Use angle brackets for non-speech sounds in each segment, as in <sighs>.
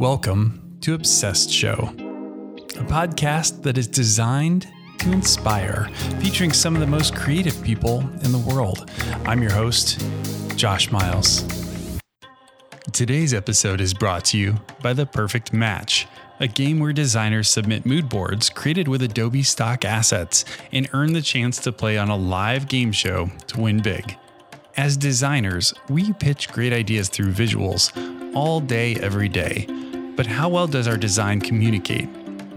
Welcome to Obsessed Show, a podcast that is designed to inspire, featuring some of the most creative people in the world. I'm your host, Josh Miles. Today's episode is brought to you by The Perfect Match, a game where designers submit mood boards created with Adobe stock assets and earn the chance to play on a live game show to win big. As designers, we pitch great ideas through visuals all day, every day. But how well does our design communicate?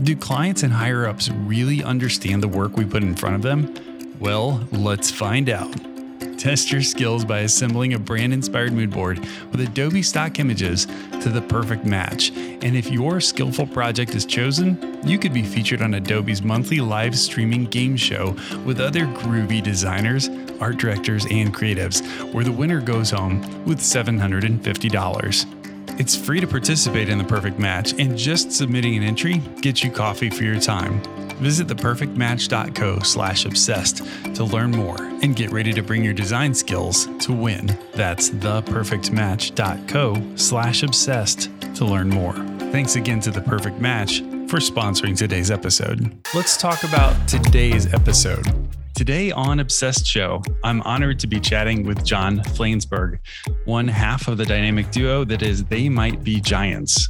Do clients and higher ups really understand the work we put in front of them? Well, let's find out. Test your skills by assembling a brand inspired mood board with Adobe stock images to the perfect match. And if your skillful project is chosen, you could be featured on Adobe's monthly live streaming game show with other groovy designers, art directors, and creatives, where the winner goes home with $750. It's free to participate in the perfect match, and just submitting an entry gets you coffee for your time. Visit theperfectmatch.co slash obsessed to learn more and get ready to bring your design skills to win. That's theperfectmatch.co slash obsessed to learn more. Thanks again to The Perfect Match for sponsoring today's episode. Let's talk about today's episode. Today on Obsessed Show, I'm honored to be chatting with John Flansburgh, one half of the dynamic duo that is They Might Be Giants.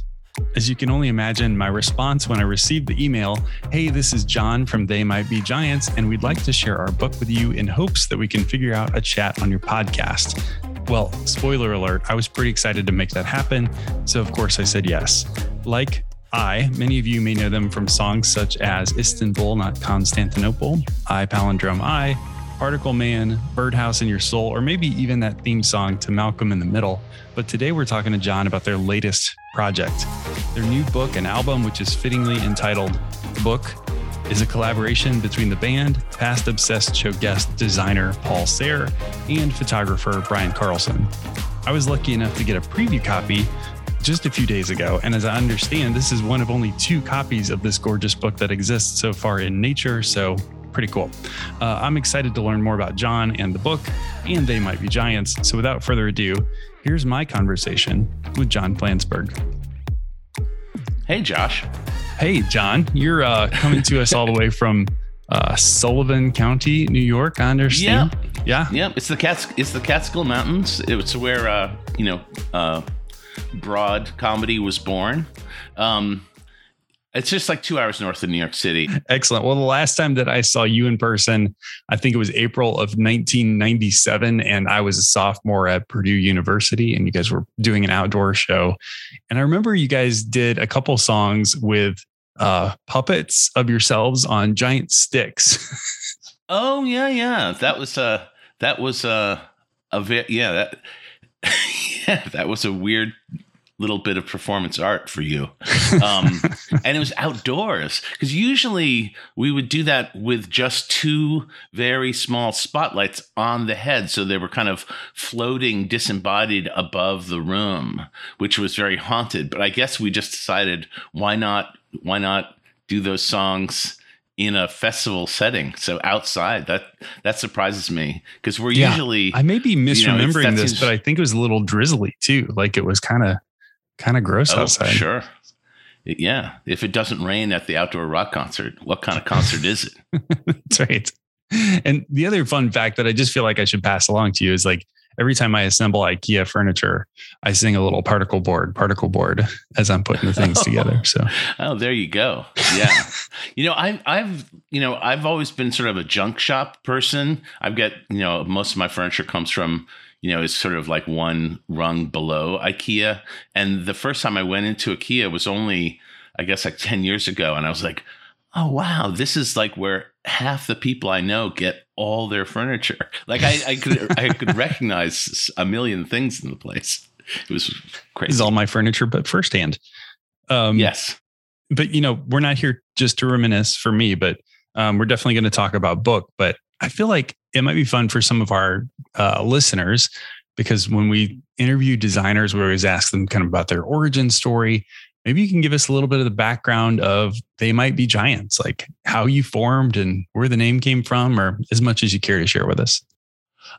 As you can only imagine, my response when I received the email, Hey, this is John from They Might Be Giants, and we'd like to share our book with you in hopes that we can figure out a chat on your podcast. Well, spoiler alert, I was pretty excited to make that happen. So, of course, I said yes. Like I, many of you may know them from songs such as Istanbul, not Constantinople, I Palindrome I, Particle Man, Birdhouse in Your Soul, or maybe even that theme song to Malcolm in the Middle. But today we're talking to John about their latest project. Their new book and album, which is fittingly entitled Book, is a collaboration between the band, past Obsessed Show guest designer Paul Sahre, and photographer Brian Karlsson. I was lucky enough to get a preview copy just a few days ago. And as I understand, this is one of only two copies of this gorgeous book that exists so far in nature. So pretty cool. Uh, I'm excited to learn more about John and the book, and They Might Be Giants. So without further ado, here's my conversation with John Flansburgh. Hey, Josh. Hey, John. You're uh, coming to us all the way from uh, Sullivan County, New York. I understand. Yeah. Yeah. Yeah. It's the Cats. It's the Catskill Mountains. It's where uh, you know uh, broad comedy was born. Um, it's just like two hours north of New York City. Excellent. Well, the last time that I saw you in person, I think it was April of 1997, and I was a sophomore at Purdue University, and you guys were doing an outdoor show. And I remember you guys did a couple songs with uh, puppets of yourselves on giant sticks. <laughs> oh yeah, yeah. That was uh that was uh a ve- yeah that <laughs> yeah, that was a weird little bit of performance art for you. <laughs> Um, and it was outdoors because usually we would do that with just two very small spotlights on the head. So they were kind of floating disembodied above the room, which was very haunted. But I guess we just decided why not, why not do those songs in a festival setting. So outside, that that surprises me because we're yeah, usually. I may be misremembering you know, this, seems, but I think it was a little drizzly too. Like it was kind of kind of gross oh, outside. Sure. Yeah. If it doesn't rain at the outdoor rock concert, what kind of concert is it? <laughs> That's right. And the other fun fact that I just feel like I should pass along to you is like every time I assemble IKEA furniture, I sing a little particle board, particle board as I'm putting the things <laughs> together. So, oh, there you go. Yeah, you know, I've, I've, you know, I've always been sort of a junk shop person. I've got, you know, most of my furniture comes from, you know, is sort of like one rung below IKEA. And the first time I went into IKEA was only, I guess, like ten years ago, and I was like, oh wow, this is like where half the people I know get all their furniture. <laughs> Like I, I could I could recognize a million things in the place. It was crazy. This is all my furniture, but firsthand. Um, yes, but you know we're not here just to reminisce for me, but um, we're definitely going to talk about book. But I feel like it might be fun for some of our uh, listeners because when we interview designers, we always ask them kind of about their origin story. Maybe you can give us a little bit of the background of they might be giants like how you formed and where the name came from or as much as you care to share with us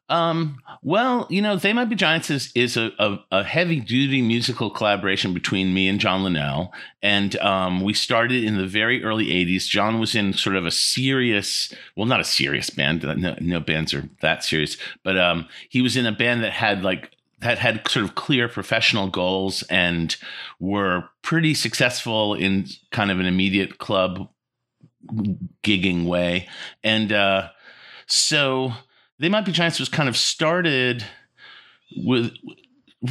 Um, well, you know, They Might Be Giants is, is a, a, a heavy duty musical collaboration between me and John Linnell. And um, we started in the very early 80s. John was in sort of a serious, well, not a serious band, no, no bands are that serious, but um, he was in a band that had like that had sort of clear professional goals and were pretty successful in kind of an immediate club gigging way. And uh, so they might be giants was kind of started with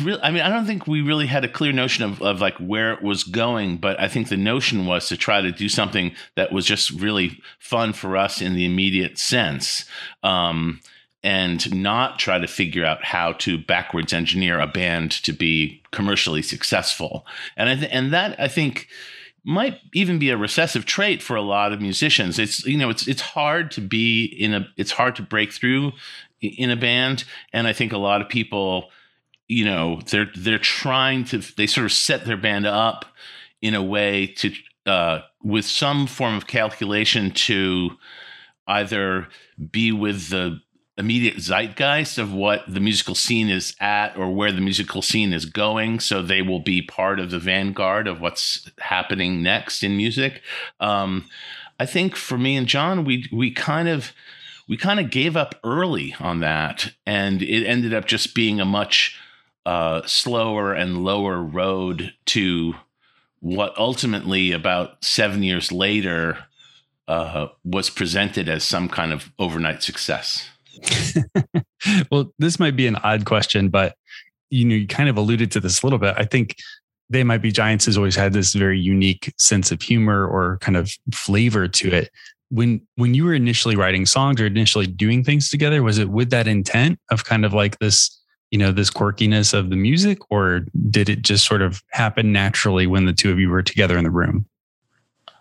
real i mean i don't think we really had a clear notion of, of like where it was going but i think the notion was to try to do something that was just really fun for us in the immediate sense um, and not try to figure out how to backwards engineer a band to be commercially successful. And I th- and that i think might even be a recessive trait for a lot of musicians. It's you know it's it's hard to be in a it's hard to break through in a band, and I think a lot of people, you know, they're they're trying to they sort of set their band up in a way to uh, with some form of calculation to either be with the immediate zeitgeist of what the musical scene is at or where the musical scene is going. So they will be part of the vanguard of what's happening next in music. Um, I think for me and John, we we kind of we kind of gave up early on that, and it ended up just being a much uh, slower and lower road to what ultimately, about seven years later, uh, was presented as some kind of overnight success. <laughs> well, this might be an odd question, but you know, you kind of alluded to this a little bit. I think they might be giants has always had this very unique sense of humor or kind of flavor to it. When when you were initially writing songs or initially doing things together, was it with that intent of kind of like this, you know, this quirkiness of the music, or did it just sort of happen naturally when the two of you were together in the room?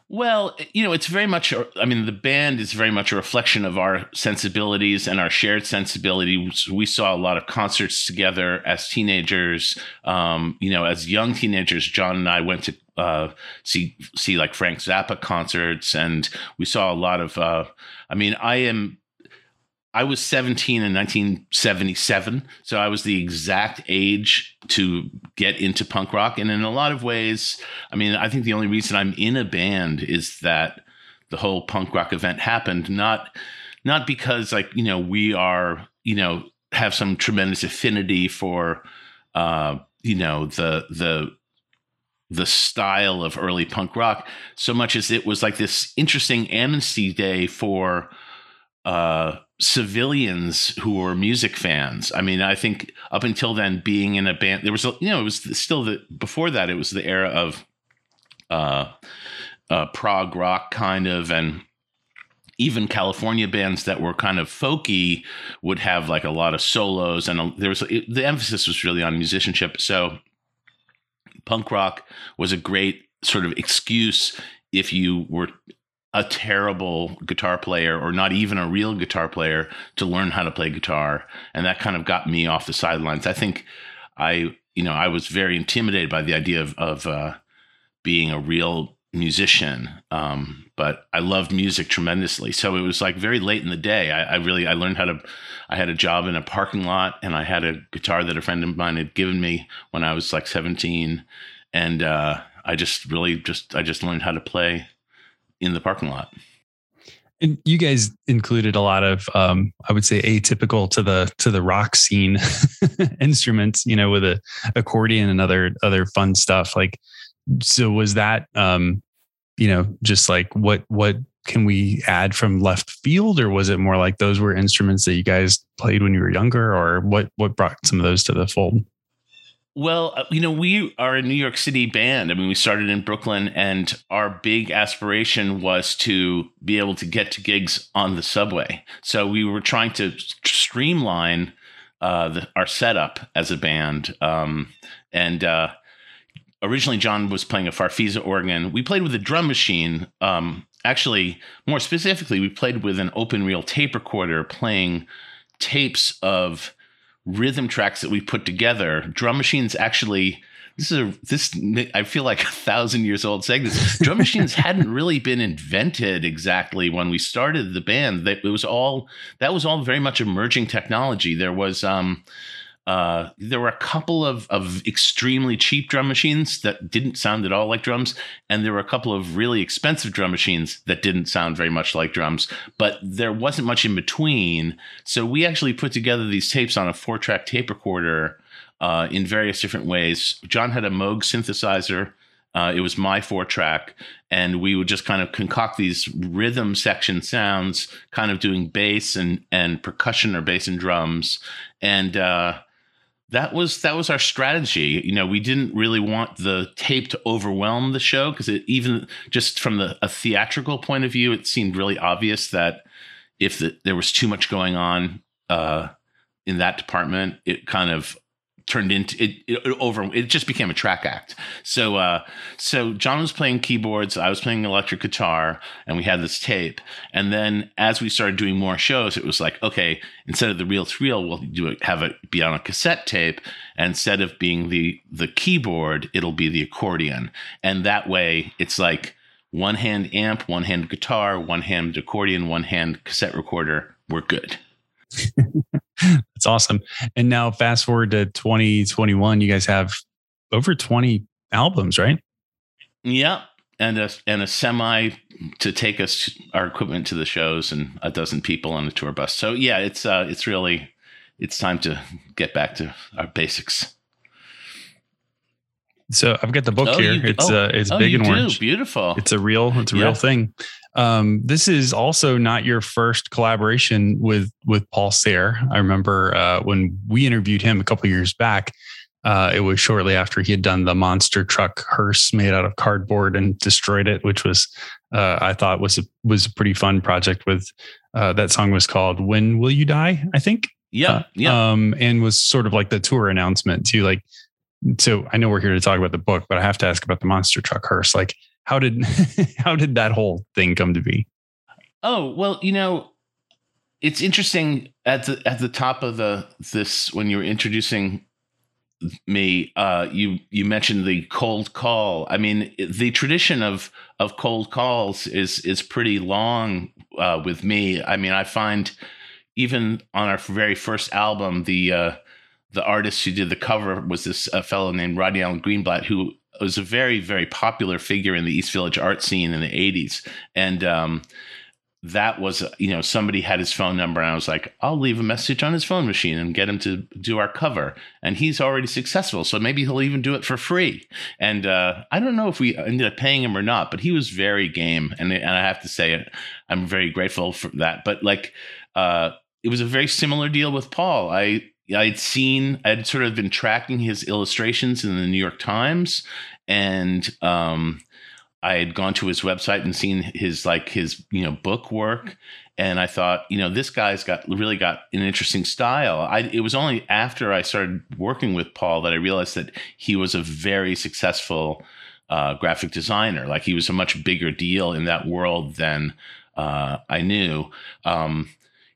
Well, you know, it's very much, I mean, the band is very much a reflection of our sensibilities and our shared sensibilities. We saw a lot of concerts together as teenagers. Um, you know, as young teenagers, John and I went to uh, see see like Frank Zappa concerts, and we saw a lot of. Uh, I mean, I am I was 17 in 1977, so I was the exact age to get into punk rock. And in a lot of ways, I mean, I think the only reason I'm in a band is that the whole punk rock event happened. Not not because like you know we are you know have some tremendous affinity for uh, you know the the the style of early punk rock so much as it was like this interesting amnesty day for uh, civilians who were music fans. I mean, I think up until then, being in a band, there was, a, you know, it was still the before that, it was the era of uh, uh, prog rock kind of, and even California bands that were kind of folky would have like a lot of solos, and a, there was it, the emphasis was really on musicianship. So, punk rock was a great sort of excuse if you were a terrible guitar player or not even a real guitar player to learn how to play guitar. And that kind of got me off the sidelines. I think i you know i was very intimidated by the idea of, of uh, being a real musician. Um, but i loved music tremendously. So it was like very late in the day I, I, really i learned how to i had a job in a parking lot and i had a guitar that a friend of mine had given me when i was like 17 and uh, i just really just i just learned how to play in the parking lot. And you guys included a lot of, um, I would say, atypical to the to the rock scene <laughs> instruments. You know, with a accordion and other other fun stuff. Like, so was that, um, you know, just like what what can we add from left field, or was it more like those were instruments that you guys played when you were younger, or what what brought some of those to the fold? Well, uh, you know, we are a New York City band. I mean, we started in Brooklyn, and our big aspiration was to be able to get to gigs on the subway. So we were trying to streamline uh, the, our setup as a band. Um, and uh, originally, John was playing a Farfisa organ. We played with a drum machine. Um, actually, more specifically, we played with an open reel tape recorder playing tapes of rhythm tracks that we put together, drum machines actually this is a this I feel like a thousand years old saying this. Drum machines <laughs> hadn't really been invented exactly when we started the band. That it was all that was all very much emerging technology. There was um uh, there were a couple of, of extremely cheap drum machines that didn't sound at all like drums, and there were a couple of really expensive drum machines that didn't sound very much like drums, but there wasn't much in between. So we actually put together these tapes on a four track tape recorder uh, in various different ways. John had a Moog synthesizer. Uh, it was my four track, and we would just kind of concoct these rhythm section sounds, kind of doing bass and and percussion or bass and drums, and uh, that was that was our strategy. You know, we didn't really want the tape to overwhelm the show because it even just from the a theatrical point of view, it seemed really obvious that if the, there was too much going on uh, in that department, it kind of turned into it, it, over it just became a track act. So uh so john was playing keyboards i was playing electric guitar and we had this tape. And then as we started doing more shows it was like okay instead of the reel to we'll do it have it be on a cassette tape. And instead of being the the keyboard it'll be the accordion. And that way it's like one hand amp one hand guitar one hand accordion one hand cassette recorder. We're good <laughs> That's awesome. And now fast forward to 2021, you guys have over 20 albums, right? Yeah. And a and a semi to take us our equipment to the shows and a dozen people on the tour bus. So yeah, it's uh it's really it's time to get back to our basics. So I've got the book oh, here. You, it's oh, uh, it's oh, big and orange. Beautiful. It's a real. It's a yeah. real thing. Um, this is also not your first collaboration with with Paul Sahre. I remember uh, when we interviewed him a couple years back. Uh, it was shortly after he had done the monster truck hearse made out of cardboard and destroyed it, which was uh, I thought was a was a pretty fun project. With uh, that song was called "When Will You Die," I think. Yeah, uh, yeah. Um, and was sort of like the tour announcement too. Like, so I know we're here to talk about the book, but I have to ask about the monster truck hearse. Like, how did <laughs> how did that whole thing come to be? Oh well, you know, it's interesting at the at the top of the this when you were introducing me uh, you you mentioned the cold call i mean the tradition of of cold calls is is pretty long uh, with me i mean i find even on our very first album the uh, the artist who did the cover was this uh, fellow named rodney alan greenblat who was a very very popular figure in the East Village art scene in the 80s and um, that was you know somebody had his phone number and I was like I'll leave a message on his phone machine and get him to do our cover. And he's already successful so maybe he'll even do it for free. And uh, I don't know if we ended up paying him or not but he was very game. And and I have to say I'm very grateful for that. But like uh, it was a very similar deal with Paul. I I'd seen, I'd sort of been tracking his illustrations in the New York Times, and um, I had gone to his website and seen his like his you know book work, and I thought, you know, this guy's got really got an interesting style. I it was only after I started working with Paul that I realized that he was a very successful uh, graphic designer. Like he was a much bigger deal in that world than uh, I knew. Um,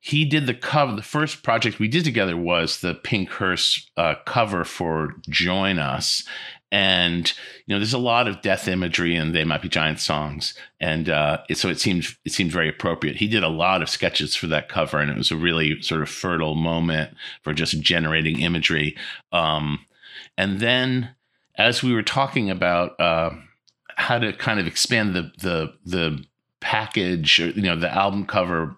he did the cover. The first project we did together was the Pink Hearse uh, cover for Join Us. And you know, there's a lot of death imagery and They Might Be Giant songs, and uh, it, so it seemed it seemed very appropriate. He did a lot of sketches for that cover, and it was a really sort of fertile moment for just generating imagery. Um, and then, as we were talking about uh, how to kind of expand the the the package, or, you know, the album cover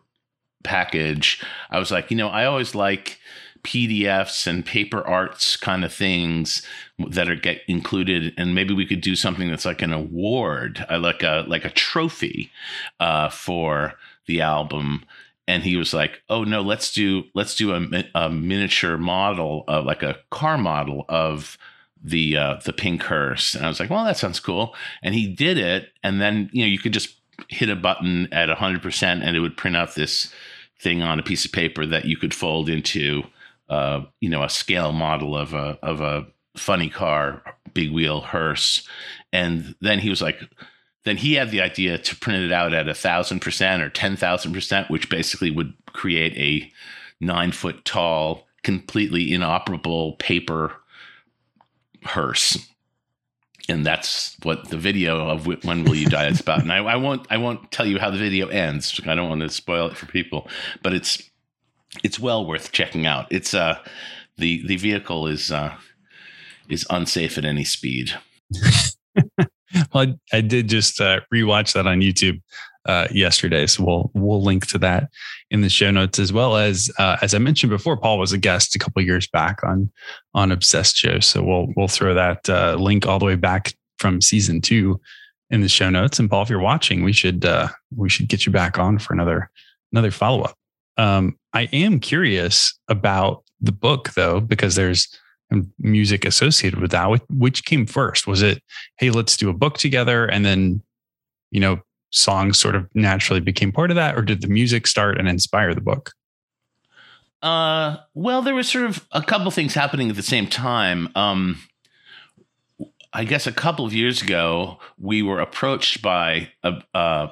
package, I was like, you know, I always like PDFs and paper arts kind of things that are get included, and maybe we could do something that's like an award, uh, like a like a trophy uh, for the album. And he was like, "Oh no, let's do let's do a, a miniature model of like a car model of." the uh, the pink hearse and i was like well that sounds cool and he did it and then you know you could just hit a button at 100% and it would print out this thing on a piece of paper that you could fold into uh, you know a scale model of a of a funny car big wheel hearse. And then he was like then he had the idea to print it out at a thousand percent or ten thousand percent which basically would create a nine foot tall completely inoperable paper hearse and that's what the video of when will you die is about. And I, I, won't i won't tell you how the video ends. I don't want to spoil it for people but it's it's well worth checking out. It's uh the the vehicle is uh is unsafe at any speed. <laughs> Well I, did just uh rewatch that on youtube uh, yesterday. So we'll we'll link to that in the show notes as well as uh, as I mentioned before. Paul was a guest a couple years back on on Obsessed Show, so we'll we'll throw that uh, link all the way back from season two in the show notes. And Paul, if you're watching, we should uh, we should get you back on for another another follow up. Um, I am curious about the book though, because there's music associated with that. Which came first? Was it, hey, let's do a book together, and then you know songs sort of naturally became part of that, or did the music start and inspire the book? Uh, well, there was sort of a couple things happening at the same time. Um, I guess a couple of years ago, we were approached by a, a,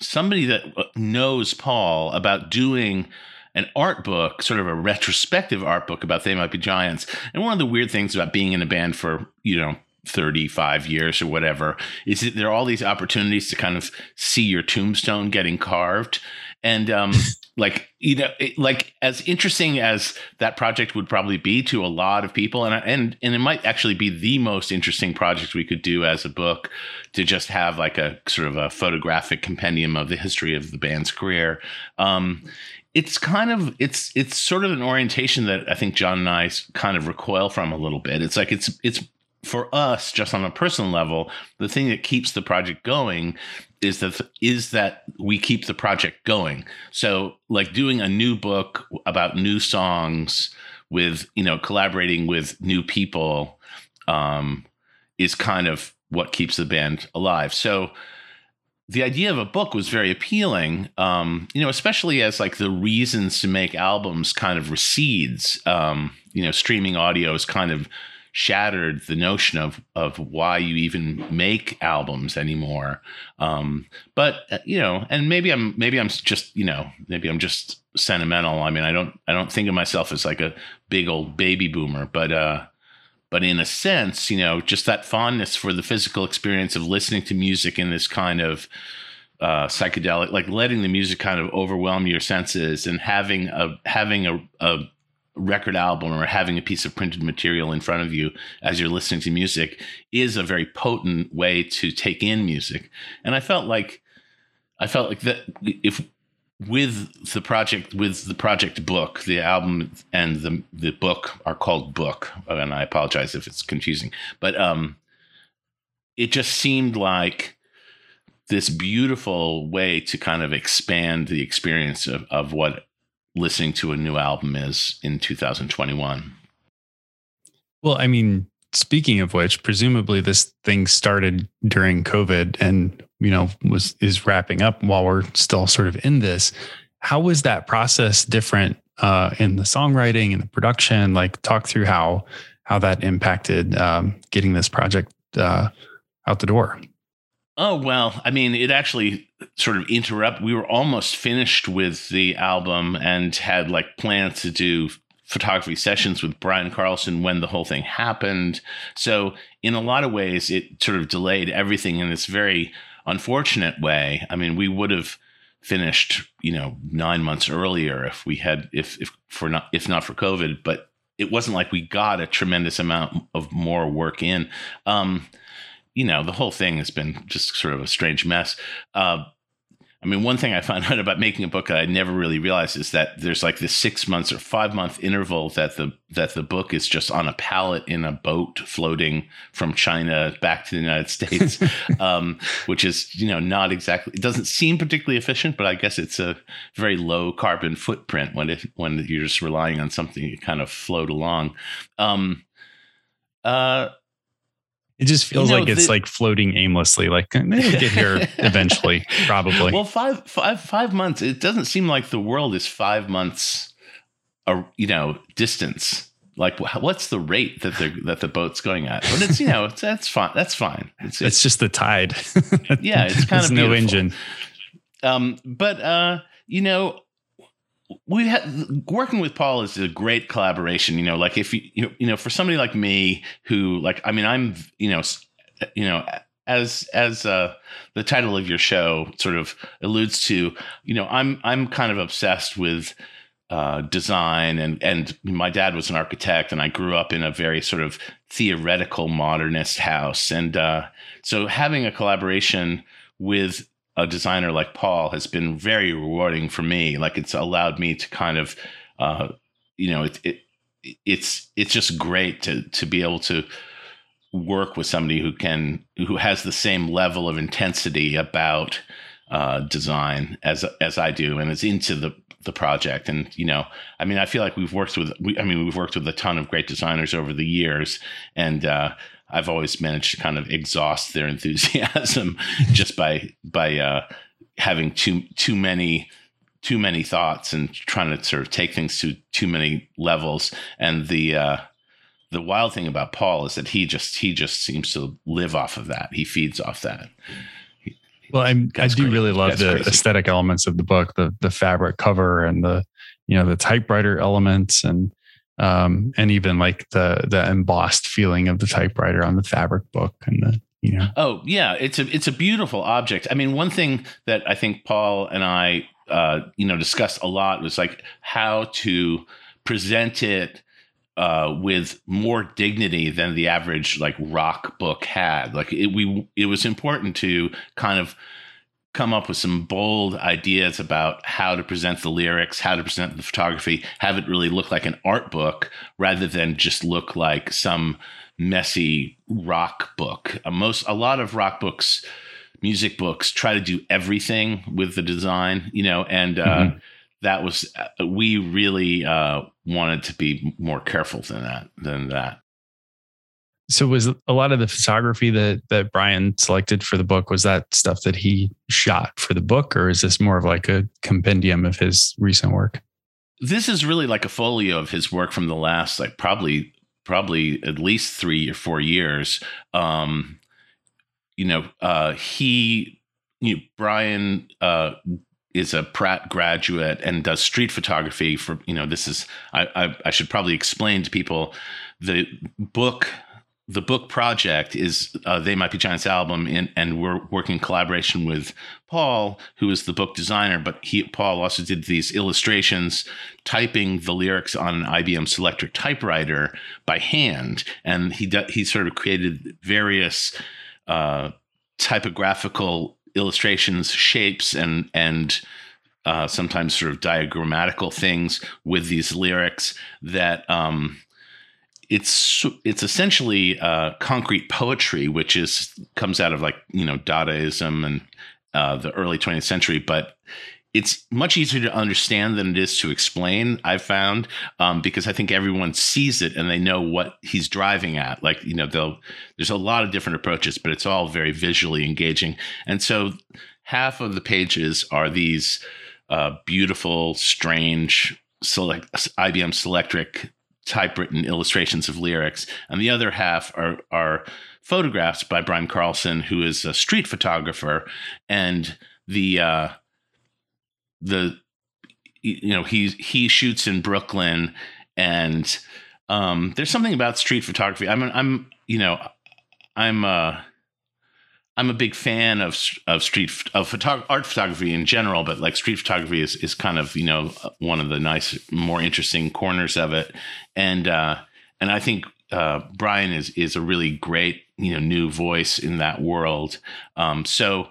somebody that knows Paul about doing an art book, sort of a retrospective art book about They Might Be Giants. And one of the weird things about being in a band for, you know, 35 years or whatever. Is that there are all these opportunities to kind of see your tombstone getting carved. And um <laughs> like you know it, like as interesting as that project would probably be to a lot of people and and and it might actually be the most interesting project we could do as a book to just have like a sort of a photographic compendium of the history of the band's career. Um it's kind of it's it's sort of an orientation that I think John and I kind of recoil from a little bit. It's like it's it's for us, just on a personal level, the thing that keeps the project going is that is that we keep the project going. So, like doing a new book about new songs with you know collaborating with new people um, is kind of what keeps the band alive. So the idea of a book was very appealing, um, you know, especially as like the reasons to make albums kind of recedes. Um, you know, streaming audio is kind of shattered the notion of of why you even make albums anymore. Um, but uh, you know, and maybe I'm maybe I'm just you know maybe I'm just sentimental. I mean, I don't I don't think of myself as like a big old baby boomer, but uh, but in a sense, you know, just that fondness for the physical experience of listening to music in this kind of uh, psychedelic, like letting the music kind of overwhelm your senses and having a having a, a record album or having a piece of printed material in front of you as you're listening to music is a very potent way to take in music. And I felt like I felt like that if with the project with the project book, the album and the the book are called book, and I apologize if it's confusing, but um, it just seemed like this beautiful way to kind of expand the experience of, of what listening to a new album is in 2021. Well, I mean, speaking of which, presumably this thing started during COVID and, you know, was is wrapping up while we're still sort of in this. How was that process different uh, in the songwriting and the production? Like, talk through how how that impacted um, getting this project uh, out the door. Oh well, I mean, it actually sort of interrupt. We were almost finished with the album and had like plans to do photography sessions with Brian Karlsson when the whole thing happened. So in a lot of ways, it sort of delayed everything in this very unfortunate way. I mean, we would have finished, you know, nine months earlier if we had, if if for not if not for COVID, but it wasn't like we got a tremendous amount of more work in. Um, you know, the whole thing has been just sort of a strange mess. Uh, I mean, one thing I found <laughs> out about making a book that I never really realized is that there's like this six months or five month interval that the that the book is just on a pallet in a boat floating from China back to the United <laughs> States, um, which is you know not exactly. It doesn't seem particularly efficient, but I guess it's a very low carbon footprint when it when you're just relying on something to kind of float along. Um, uh, it just feels you know, like it's the, like floating aimlessly. Like they'll get here <laughs> eventually, probably. Well, five, five, five months. It doesn't seem like the world is five months, or you know, distance. Like, what's the rate that the that the boat's going at? But it's you know, it's, that's fine. That's fine. It's, it's, it's just the tide. yeah, it's <laughs> kind of no engine. Um, but uh, you know, we had working with Paul is a great collaboration. You know, like if you you know, for somebody like me who like I mean I'm you know you know as as uh, the title of your show sort of alludes to, you know, I'm I'm kind of obsessed with uh, design and and my dad was an architect and I grew up in a very sort of theoretical modernist house and uh, so having a collaboration with a designer like Paul has been very rewarding for me. Like it's allowed me to kind of, uh, you know, it, it it's it's just great to to be able to work with somebody who can who has the same level of intensity about uh, design as as I do and is into the the project and you know i mean i feel like we've worked with we, i mean we've worked with a ton of great designers over the years and uh, i've always managed to kind of exhaust their <laughs> enthusiasm just by by uh, having too too many too many thoughts and trying to sort of take things to too many levels and the uh, the wild thing about Paul is that he just he just seems to live off of that. He feeds off that. well, I'm, I do crazy. really love That's the crazy. aesthetic elements of the book, the the fabric cover and the you know the typewriter elements and um and even like the the embossed feeling of the typewriter on the fabric book and the you know. Oh yeah, it's a it's a beautiful object. I mean, one thing that I think Paul and I uh, you know discussed a lot was like how to present it uh, with more dignity than the average like rock book had. Like it, we, it was important to kind of come up with some bold ideas about how to present the lyrics, how to present the photography, have it really look like an art book rather than just look like some messy rock book. Uh, most, a lot of rock books, music books, try to do everything with the design, you know, and. Uh, mm-hmm that was uh, we really uh, wanted to be more careful than that than that. So was a lot of the photography that that Brian selected for the book was that stuff that he shot for the book, or is this more of like a compendium of his recent work? This is really like a folio of his work from the last like probably probably at least three or four years. Um, you know, uh, he you know, Brian uh, is a Pratt graduate and does street photography for you know this is I, I, I should probably explain to people the book the book project is uh, they might be giants album in, and we're working collaboration with paul who is the book designer but he paul also did these illustrations typing the lyrics on an ibm selectric typewriter by hand. And he he sort of created various uh, typographical illustrations, shapes, and and uh, sometimes sort of diagrammatical things with these lyrics that um, it's it's essentially uh, concrete poetry, which is comes out of like you know Dadaism and uh, the early 20th century, but it's much easier to understand than it is to explain. I've found um, because I think everyone sees it and they know what he's driving at. Like you know, they'll there's a lot of different approaches, but it's all very visually engaging. And so, half of the pages are these uh, beautiful, strange, select IBM Selectric typewritten illustrations of lyrics, and the other half are are photographs by Brian Karlsson, who is a street photographer, and the uh, the you know he he shoots in Brooklyn. And um, there's something about street photography. I'm I'm you know I'm uh I'm a big fan of of street of photog- art photography in general, but like street photography is is kind of you know one of the nice, more interesting corners of it, and uh, and I think uh, Brian is is a really great you know new voice in that world. Um, so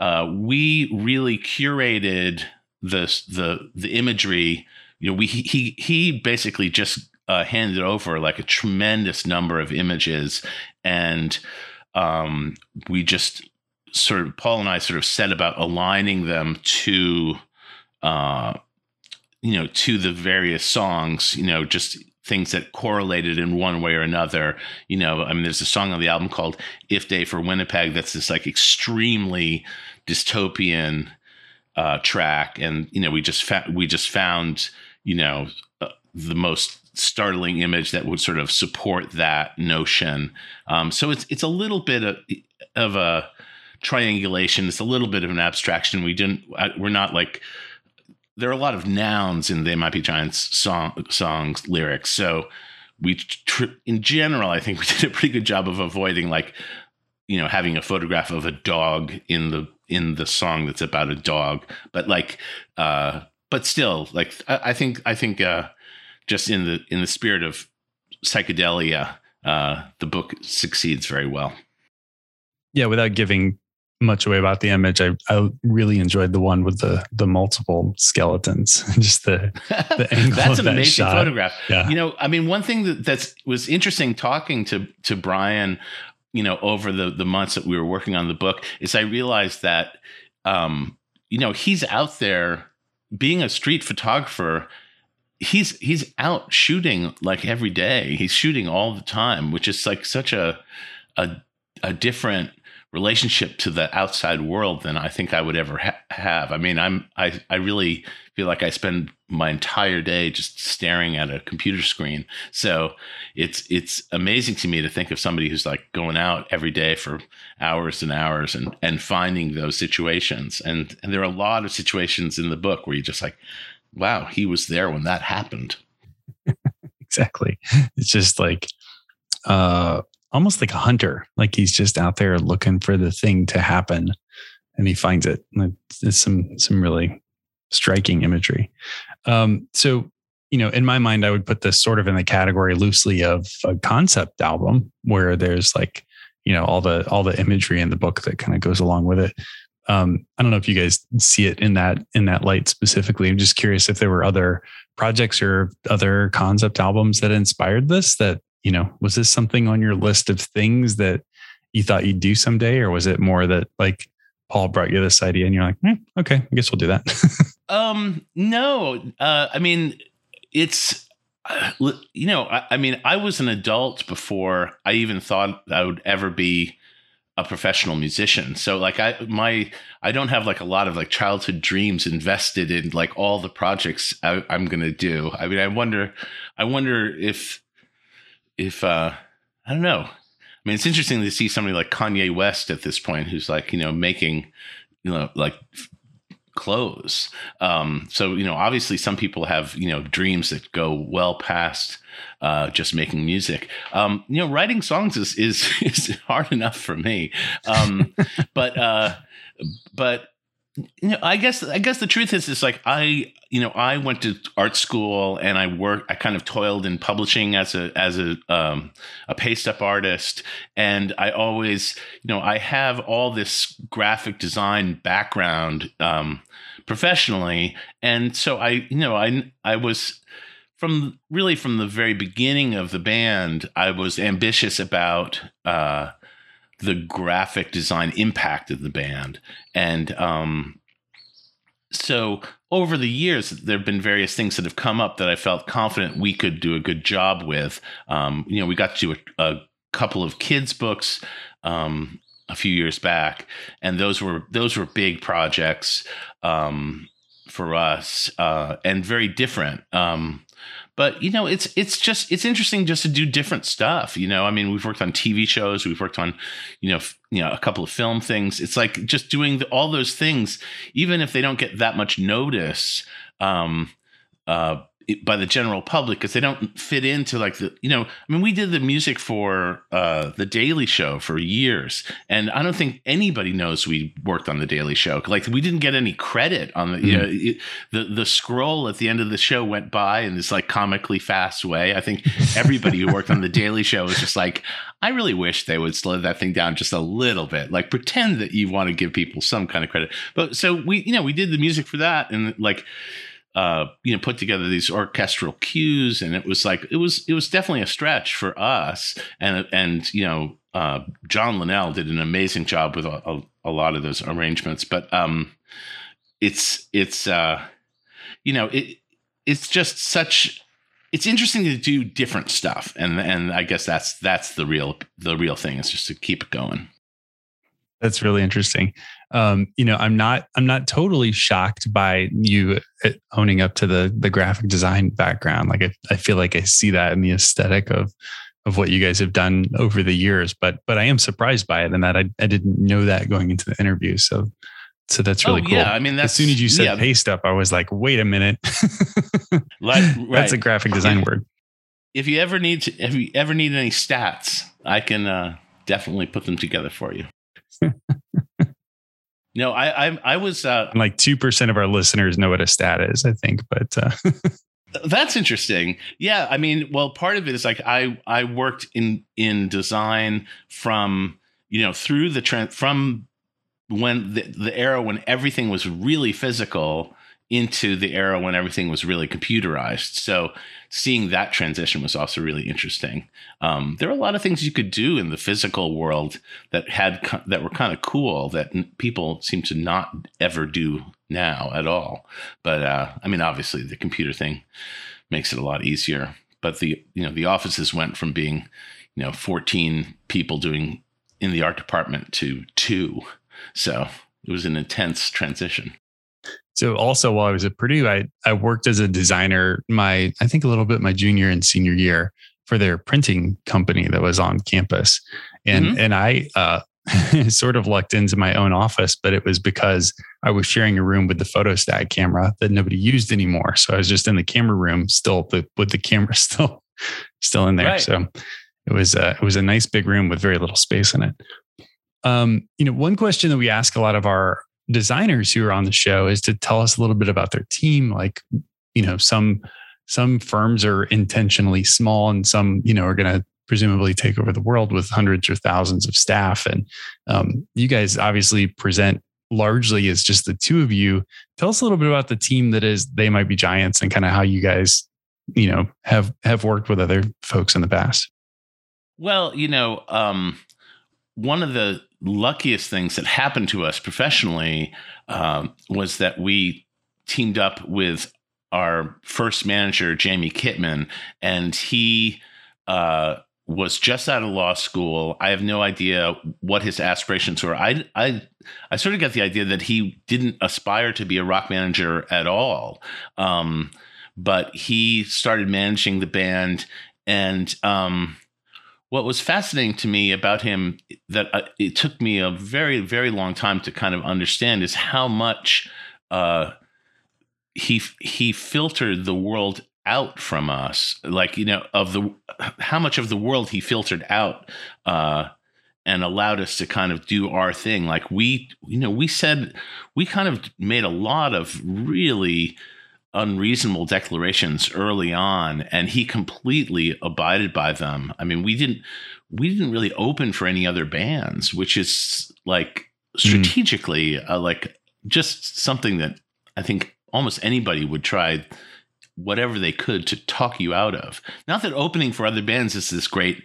uh, we really curated the the the imagery. You know, we he he basically just uh, handed over like a tremendous number of images, and um, we just sort of Paul and I sort of set about aligning them to, uh, you know, to the various songs. You know, just things that correlated in one way or another. You know, I mean, there's a song on the album called "If Day for Winnipeg" that's this like extremely dystopian uh, track, and you know we just fa- we just found you know uh, the most startling image that would sort of support that notion. Um, so it's it's a little bit of, of a triangulation. It's a little bit of an abstraction. We didn't. We're not like there are a lot of nouns in They Might Be Giants song songs lyrics. So we tr- in general, I think we <laughs> did a pretty good job of avoiding like you know having a photograph of a dog in the in the song that's about a dog, but like uh but still like I, I think I think uh just in the in the spirit of psychedelia, uh the book succeeds very well. Yeah, without giving much away about the image. I, I really enjoyed the one with the the multiple skeletons. <laughs> Just the, <laughs> the angle that's an that amazing shot. photograph. Yeah. You know, I mean, one thing that that's was interesting talking to to Brian, you know, over the the months that we were working on the book is I realized that um, you know, he's out there being a street photographer he's he's out shooting like every day. He's shooting all the time, which is like such a a a different relationship to the outside world than I think I would ever ha- have. I mean, I'm I I really feel like I spend my entire day just staring at a computer screen. So it's it's amazing to me to think of somebody who's like going out every day for hours and hours and and finding those situations. And and there are a lot of situations in the book where you just like, wow, he was there when that happened. <laughs> exactly. It's just like uh almost like a hunter. Like he's just out there looking for the thing to happen and he finds it. It's some some really striking imagery. Um, so, you know, in my mind, I would put this sort of in the category loosely of a concept album where there's like, you know, all the all the imagery in the book that kind of goes along with it. Um, I don't know if you guys see it in that in that light specifically. I'm just curious if there were other projects or other concept albums that inspired this that you know, was this something on your list of things that you thought you'd do someday, or was it more that like Paul brought you this idea and you're like, eh, okay, I guess we'll do that? <laughs> um, no, uh, I mean, it's uh, you know, I, I, mean, I was an adult before I even thought I would ever be a professional musician. So like I my I don't have like a lot of like childhood dreams invested in like all the projects I, I'm gonna do. I mean, I wonder, I wonder if if uh I don't know. I mean, it's interesting to see somebody like Kanye West at this point, who's like, you know, making, you know, like clothes. Um, so, you know, obviously some people have, you know, dreams that go well past uh, just making music. Um, you know, writing songs is, is, <laughs> is hard enough for me. Um, <laughs> but, uh, but you know, I guess I guess the truth is is like I you know I went to art school and I worked I kind of toiled in publishing as a as a um, a paste up artist and I always you know I have all this graphic design background um, professionally and so I you know I I was from really from the very beginning of the band I was ambitious about uh, the graphic design impact of the band. And um, so over the years, there have been various things that have come up that I felt confident we could do a good job with. Um, you know, we got to do a, a couple of kids' books um, a few years back, and those were those were big projects um, for us uh, and very different. Um, but you know it's it's just it's interesting just to do different stuff you know? I mean we've worked on tv shows we've worked on you know f- you know a couple of film things. It's like just doing the, all those things even if they don't get that much notice um uh by the general public because they don't fit into like the you know i mean we did the music for uh the daily show for years and i don't think anybody knows we worked on the daily show. Like we didn't get any credit on the mm-hmm. you know it, the the scroll at the end of the show went by in this like comically fast way. I think everybody who worked on the daily show was just like i really wish they would slow that thing down just a little bit. Like pretend that you want to give people some kind of credit. But so we you know we did the music for that and like uh, you know, put together these orchestral cues, and it was like it was it was definitely a stretch for us. And and you know, uh, John Linnell did an amazing job with a, a, a lot of those arrangements. But um, it's it's uh, you know it it's just such it's interesting to do different stuff, and and I guess that's that's the real the real thing is just to keep it going. That's really interesting. Um, you know, I'm not I'm not totally shocked by you uh, owning up to the the graphic design background. Like I, I feel like I see that in the aesthetic of of what you guys have done over the years. But but I am surprised by it and that I, I didn't know that going into the interview. So So that's really oh, cool. Yeah, I mean, that's, as soon as you said yeah, paste up, I was like, wait a minute. <laughs> like, That's a graphic design word. if you ever need to, if you ever need any stats, I can uh, definitely put them together for you. <laughs> no, I, I, I was. Uh, like 2% of our listeners know what a stat is, I think. But uh, <laughs> that's interesting. Yeah, I mean, well, part of it is like I, I worked in in design from you know through the trend from when the, the era when everything was really physical into the era when everything was really computerized. So seeing that transition was also really interesting. Um, there are a lot of things you could do in the physical world that had that were kind of cool that people seem to not ever do now at all. But uh, I mean, obviously, the computer thing makes it a lot easier. But the you know the offices went from being you know 14 people doing in the art department to two. So it was an intense transition. So also while I was at Purdue, I, I worked as a designer my I think a little bit my junior and senior year for their printing company that was on campus. And Mhm. and I uh <laughs> sort of lucked into my own office, but it was because I was sharing a room with the photostat camera that nobody used anymore. So I was just in the camera room still the, with the camera <laughs> still still in there. Right. So it was a, it was a nice big room with very little space in it. Um, you know, one question that we ask a lot of our designers who are on the show is to tell us a little bit about their team. Like, you know, some some firms are intentionally small, and some you know are going to presumably take over the world with hundreds or thousands of staff. And um, you guys obviously present largely as just the two of you. Tell us a little bit about the team that is They Might Be Giants and kind of how you guys, you know, have have worked with other folks in the past. Well, you know, um, one of the luckiest things that happened to us professionally um, was that we teamed up with our first manager, Jamie Kitman, and he uh, was just out of law school. I have no idea what his aspirations were. I, I, I sort of get the idea that he didn't aspire to be a rock manager at all. Um, but he started managing the band and um, what was fascinating to me about him that uh, it took me a very very long time to kind of understand is how much uh, he he filtered the world out from us. Like you know of the how much of the world he filtered out uh, and allowed us to kind of do our thing. Like we you know we said we kind of made a lot of really unreasonable declarations early on and he completely abided by them i mean we didn't we didn't really open for any other bands which is like strategically uh, like just something that i think almost anybody would try whatever they could to talk you out of not that opening for other bands is this great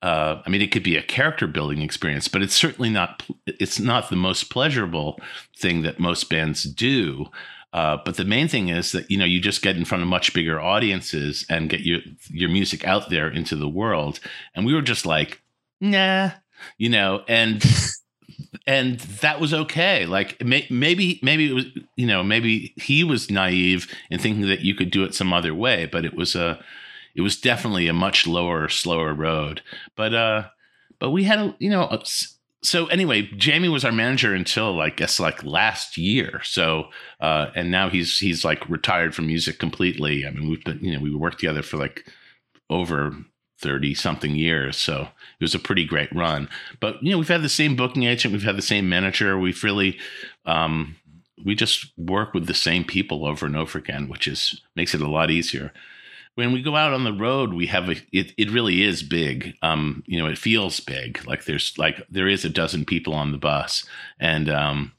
uh, I mean, it could be a character building experience, but it's certainly not. It's not the most pleasurable thing that most bands do. Uh, but the main thing is that you know you just get in front of much bigger audiences and get your your music out there into the world. And we were just like, nah, you know, and <laughs> and that was okay. Like may, maybe maybe it was you know maybe he was naive in thinking that you could do it some other way, but it was a it was definitely a much lower, slower road. But uh, but we had a you know. A, so anyway, Jamie was our manager until I guess like last year. So uh, and now he's he's like retired from music completely. I mean, we've been you know we worked together for like over 30 something years. So it was a pretty great run. But, you know, we've had the same booking agent, we've had the same manager. We've really, um, we just work with the same people over and over again, which is makes it a lot easier. When we go out on the road, we have a, it, it really is big. Um, you know, it feels big. Like there's like, there is a dozen people on the bus and, um,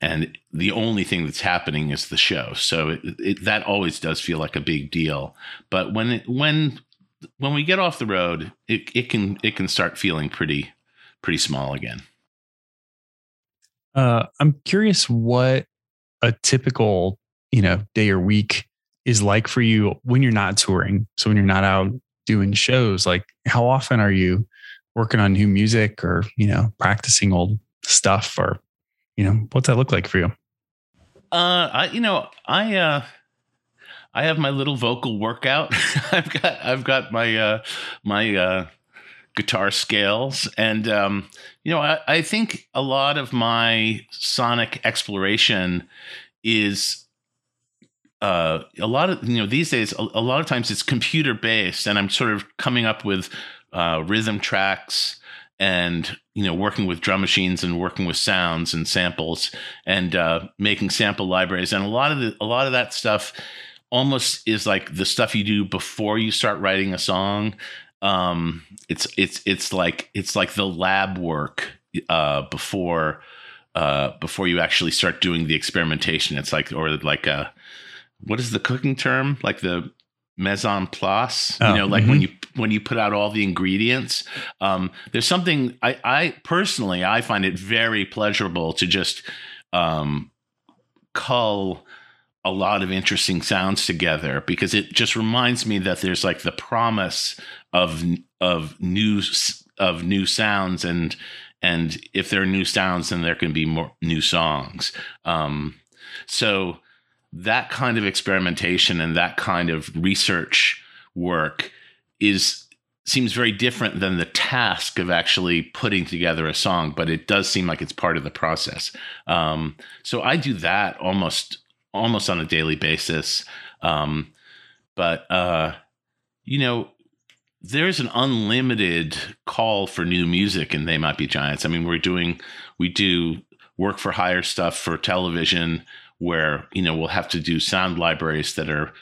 and the only thing that's happening is the show. So it, it, that always does feel like a big deal. But when it, when when we get off the road, it, it can it can start feeling pretty pretty small again. Uh, I'm curious what a typical you know day or week is like for you when you're not touring. So when you're not out doing shows, like how often are you working on new music or you know practicing old stuff or you know what's that look like for you? Uh, I you know I uh I have my little vocal workout. <laughs> I've got I've got my uh my uh guitar scales. And, um, you know, I, I think a lot of my sonic exploration is uh, a lot of you know these days a, a, lot of times it's computer based and i'm sort of coming up with uh, rhythm tracks and you know working with drum machines and working with sounds and samples and uh, making sample libraries. And a lot of the, a lot of that stuff almost is like the stuff you do before you start writing a song. Um, it's it's it's like it's like the lab work uh, before uh, before you actually start doing the experimentation. It's like or like a what is the cooking term? Like the mise en place oh, you know like mm-hmm. when you when you put out all the ingredients. Um, there's something i i personally i find it very pleasurable to just um, cull a lot of interesting sounds together because it just reminds me that there's like the promise of of new of new sounds and and if there are new sounds then there can be more new songs. Um, so that kind of experimentation and that kind of research work is seems very different than the task of actually putting together a song, but it does seem like it's part of the process. Um, so I do that almost almost on a daily basis. Um, but uh, you know, there's an unlimited call for new music, and they might be giants. I mean, we're doing we do work for hire stuff for television where you know we'll have to do sound libraries that are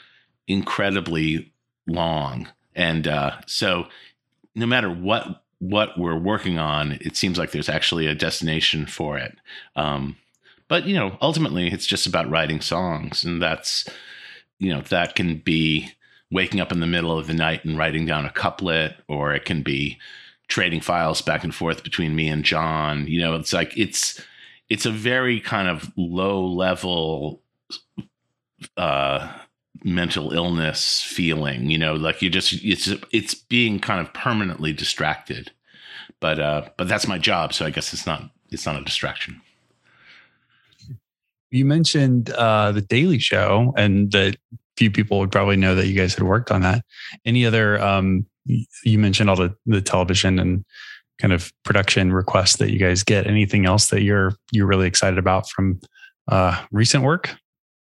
incredibly long. And uh, so no matter what what we're working on it seems like there's actually a destination for it. Um, but you know ultimately it's just about writing songs. And that's you know that can be waking up in the middle of the night and writing down a couplet or it can be trading files back and forth between me and john. You know it's like it's it's a very kind of low level uh, mental illness feeling you know like you just it's it's being kind of permanently distracted. But uh but that's my job so i guess it's not it's not a distraction. You mentioned uh the daily show and that few people would probably know that you guys had worked on that. Any other um you mentioned all the the television and kind of production requests that you guys get. Anything else that you're you're really excited about from uh, recent work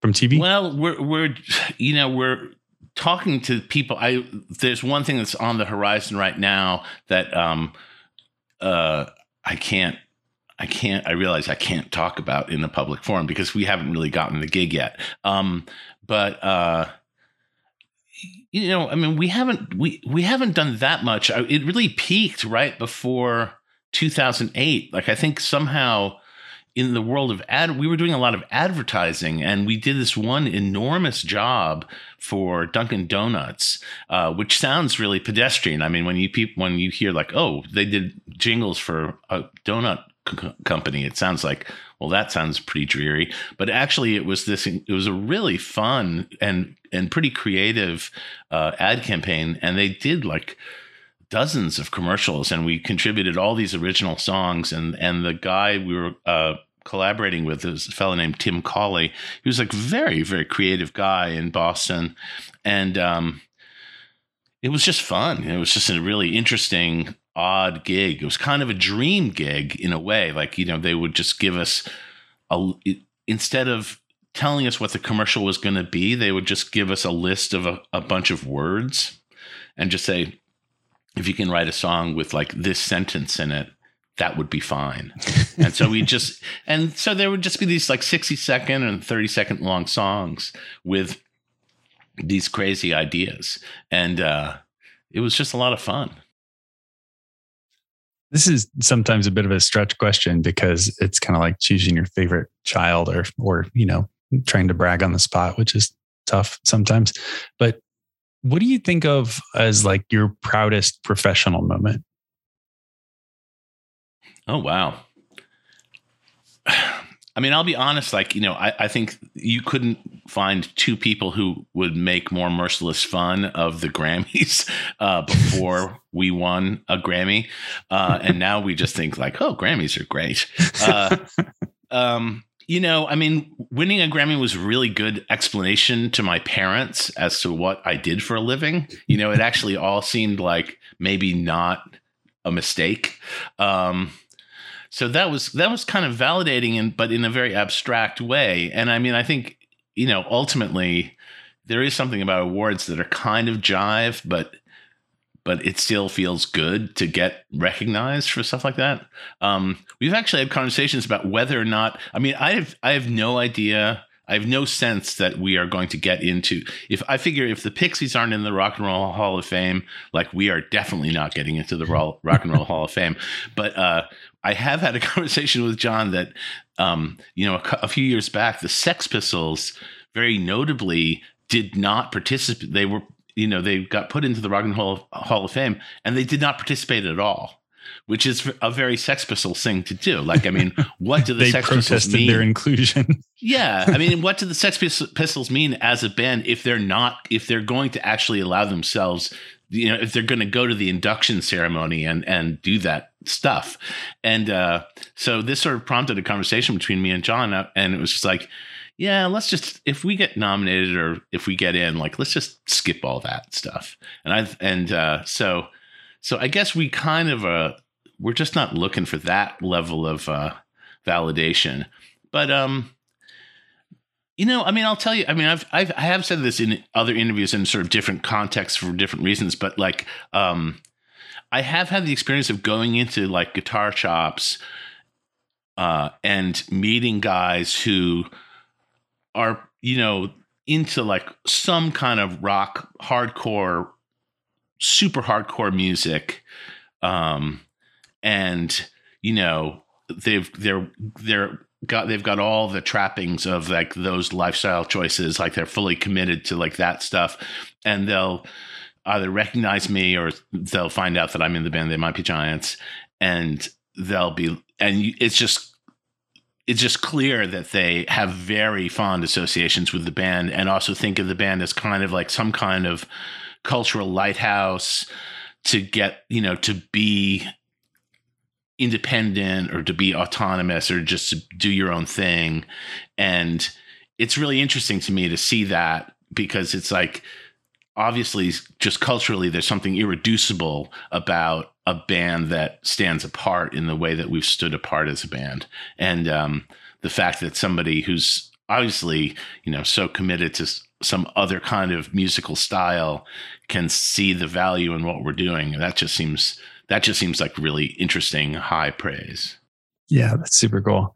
from TV? Well, we're we're you know we're talking to people. I there's one thing that's on the horizon right now that um uh I can't I can't I realize I can't talk about in a public forum because we haven't really gotten the gig yet. Um but uh you know, I mean, we haven't we we haven't done that much. It really peaked right before 2008. Like I think somehow in the world of ad, we were doing a lot of advertising, and we did this one enormous job for Dunkin' Donuts, uh, which sounds really pedestrian. I mean, when you pe- when you hear like, oh, they did jingles for a donut c- company, it sounds like well, that sounds pretty dreary. But actually, it was this. It was a really fun and and pretty creative uh, ad campaign, and they did like dozens of commercials, and we contributed all these original songs. And and the guy we were uh, collaborating with is a fellow named Tim Colley. He was like very very creative guy in Boston, and um, it was just fun. It was just a really interesting odd gig. It was kind of a dream gig in a way. Like, you know, they would just give us a, instead of telling us what the commercial was going to be, they would just give us a list of a, a bunch of words and just say, if you can write a song with like this sentence in it, that would be fine. <laughs> and so we just, and so there would just be these like 60 second and 30 second long songs with these crazy ideas. And uh, it was just a lot of fun. This is sometimes a bit of a stretch question because it's kind of like choosing your favorite child or or you know trying to brag on the spot, which is tough sometimes. But what do you think of as like your proudest professional moment? Oh wow. I mean, I'll be honest, like, you know, I, I, think you couldn't find two people who would make more merciless fun of the Grammys <laughs> uh, before <laughs> we won a Grammy. Uh, and now we just think, like, oh, Grammys are great. Uh, um, you know, I mean, winning a Grammy was really good explanation to my parents as to what I did for a living. You know, it actually all seemed like maybe not a mistake. Um, so that was that was kind of validating, and but in a very abstract way. And I mean, I think you know ultimately there is something about awards that are kind of jive, but but it still feels good to get recognized for stuff like that. Um, we've actually had conversations about whether or not. I mean, I have I have no idea. I have no sense that we are going to get into. If I figure if the Pixies aren't in the Rock and Roll Hall of Fame, like we are definitely not getting into the Rock and Roll Hall of Fame. But uh, I have had a <laughs> conversation with John that, um, you know, a, a few years back, the Sex Pistols very notably did not participate. They were, you know, they got put into the Rock and Roll Hall of Fame, and they did not participate at all, which is a very Sex Pistols thing to do. Like, I mean, what do the <laughs> they Sex Pistols mean? their inclusion. <laughs> yeah, I mean, what do the Sex Pistols mean as a band if they're not if they're going to actually allow themselves you know if they're going to go to the induction ceremony and and do that stuff. And uh so this sort of prompted a conversation between me and john uh, and it was just like yeah let's just if we get nominated or if we get in like let's just skip all that stuff. And i and uh so so i guess we kind of uh we're just not looking for that level of uh validation. But um you know, I mean, I'll tell you. I mean, I've, I've I have said this in other interviews in sort of different contexts for different reasons, but like, um, I have had the experience of going into like guitar shops, uh, and meeting guys who are, you know, into like some kind of rock, hardcore, super hardcore music, um, and you know, they've they're they're got they've got all the trappings of like those lifestyle choices like they're fully committed to like that stuff. And they'll either recognize me or they'll find out that I'm in the band. They might be giants. And they'll be and it's just it's just clear that they have very fond associations with the band and also think of the band as kind of like some kind of cultural lighthouse to get you know to be independent or to be autonomous or just to do your own thing. And it's really interesting to me to see that because it's like obviously just culturally there's something irreducible about a band that stands apart in the way that we've stood apart as a band. And um, the fact that somebody who's obviously, you know, so committed to some other kind of musical style can see the value in what we're doing. That just seems that just seems like really interesting high praise. Yeah that's super cool.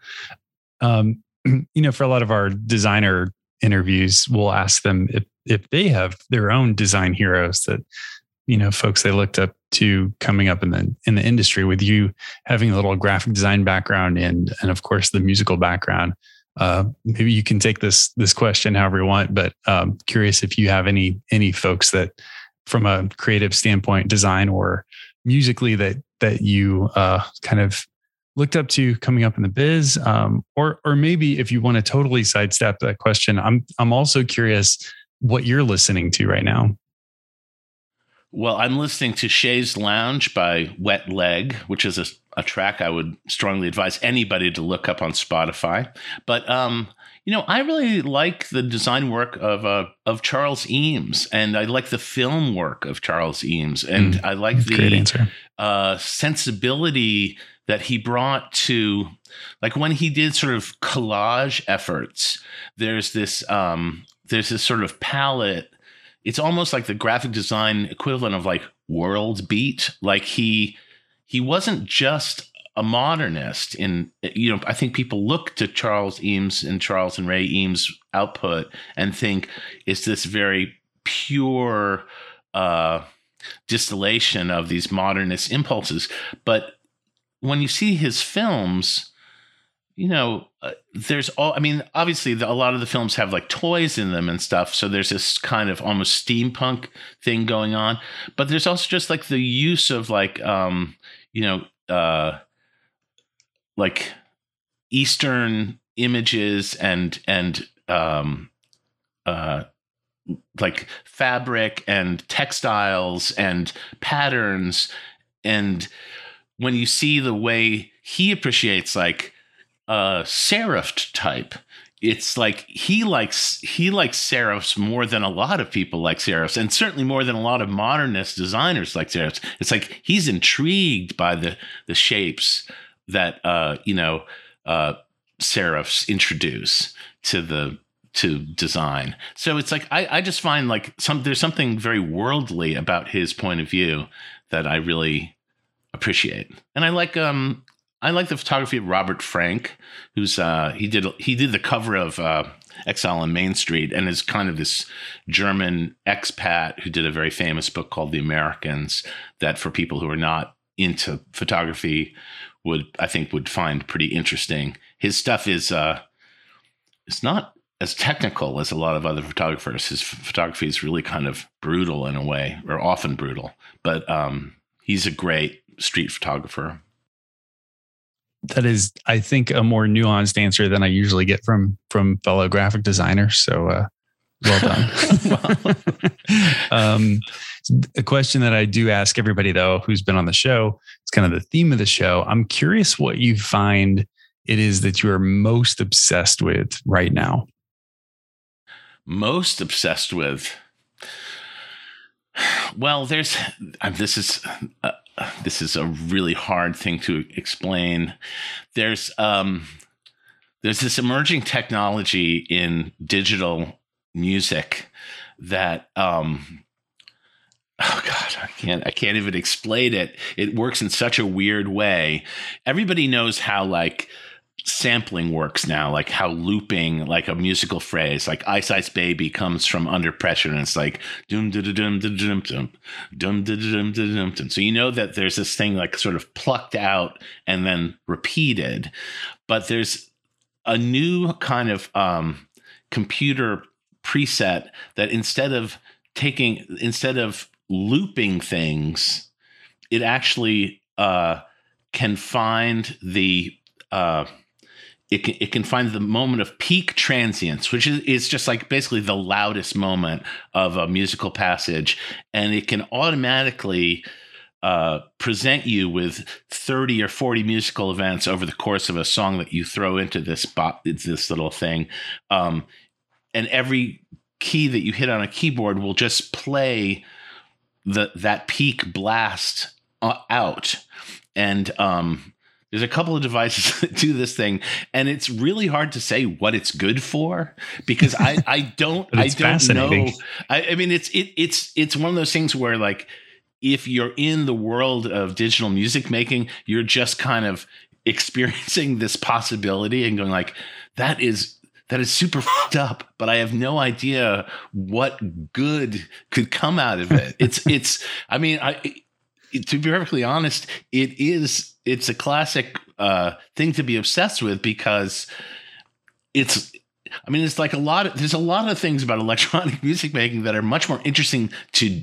Um, <clears throat> you know for a lot of our designer interviews we'll ask them if if they have their own design heroes that you know folks they looked up to coming up in the in the industry with you having a little graphic design background and and of course the musical background. Uh, maybe you can take this this question however you want but um, curious if you have any any folks that from a creative standpoint design or musically that that you uh, kind of looked up to coming up in the biz um, or or maybe if you want to totally sidestep that question i'm i'm also curious what you're listening to right now. Well i'm listening to Chaise Longue by wet leg which is a, a track i would strongly advise anybody to look up on spotify. But um you know, I really like the design work of uh, of Charles Eames, and I like the film work of Charles Eames, and mm, I like the uh, sensibility that he brought to, like when he did sort of collage efforts. There's this um, there's this sort of palette. It's almost like the graphic design equivalent of like world beat. Like he he wasn't just a modernist in you know i think people look to charles eames and charles and ray eames output and think is this very pure uh, distillation of these modernist impulses. But when you see his films you know uh, there's all i mean obviously the, a lot of the films have like toys in them and stuff so there's this kind of almost steampunk thing going on. But there's also just like the use of like um you know uh like Eastern images and and um, uh, like fabric and textiles and patterns and when you see the way he appreciates like a serif type it's like he likes he likes serifs more than a lot of people like serifs, and certainly more than a lot of modernist designers like serifs. It's like he's intrigued by the the shapes that uh, you know uh, serifs introduce to the to design. So it's like I, I just find like some there's something very worldly about his point of view that I really appreciate. And I like um I like the photography of Robert Frank, who's uh, he did he did the cover of uh, Exile on Main Street, and is kind of this German expat who did a very famous book called The Americans. That for people who are not into photography would I think would find pretty interesting. His stuff is uh, it's not as technical as a lot of other photographers. His photography is really kind of brutal in a way, or often brutal. But um, he's a great street photographer that is, I think, a more nuanced answer than I usually get from from fellow graphic designers. So, uh, well done. <laughs> <laughs> um, a question that I do ask everybody though who's been on the show, it's kind of the theme of the show. I'm curious what you find it is that you are most obsessed with right now. Most obsessed with. Well, there's this is uh, this is a really hard thing to explain. There's um, there's this emerging technology in digital music that um, oh god i can't i can't even explain it it works in such a weird way everybody knows how like sampling works now, like how looping like a musical phrase, like Ice Ice Baby comes from under pressure and it's like dum dum dum dum dum dum dum dum dum dum. So you know that there's this thing like sort of plucked out and then repeated, but there's a new kind of um, computer preset that instead of taking instead of looping things, it actually uh, can find the uh, it can, it can find the moment of peak transience, which is, is just like basically the loudest moment of a musical passage. And it can automatically uh, present you with 30 or 40 musical events over the course of a song that you throw into this bot, this little thing. Um, and every key that you hit on a keyboard will just play the that peak blast uh, out. And um, there's a couple of devices <laughs> that do this thing, and it's really hard to say what it's good for because I I <laughs> don't I don't know. I, I mean, it's it it's it's one of those things where like if you're in the world of digital music making, you're just kind of <laughs> experiencing this possibility and going like that is that is super fucked up, but I have no idea what good could come out of it. It's <laughs> it's I mean, I to be perfectly honest, it is it's a classic uh, thing to be obsessed with because it's I mean, it's like a lot of there's a lot of things about <laughs> electronic music making that are much more interesting to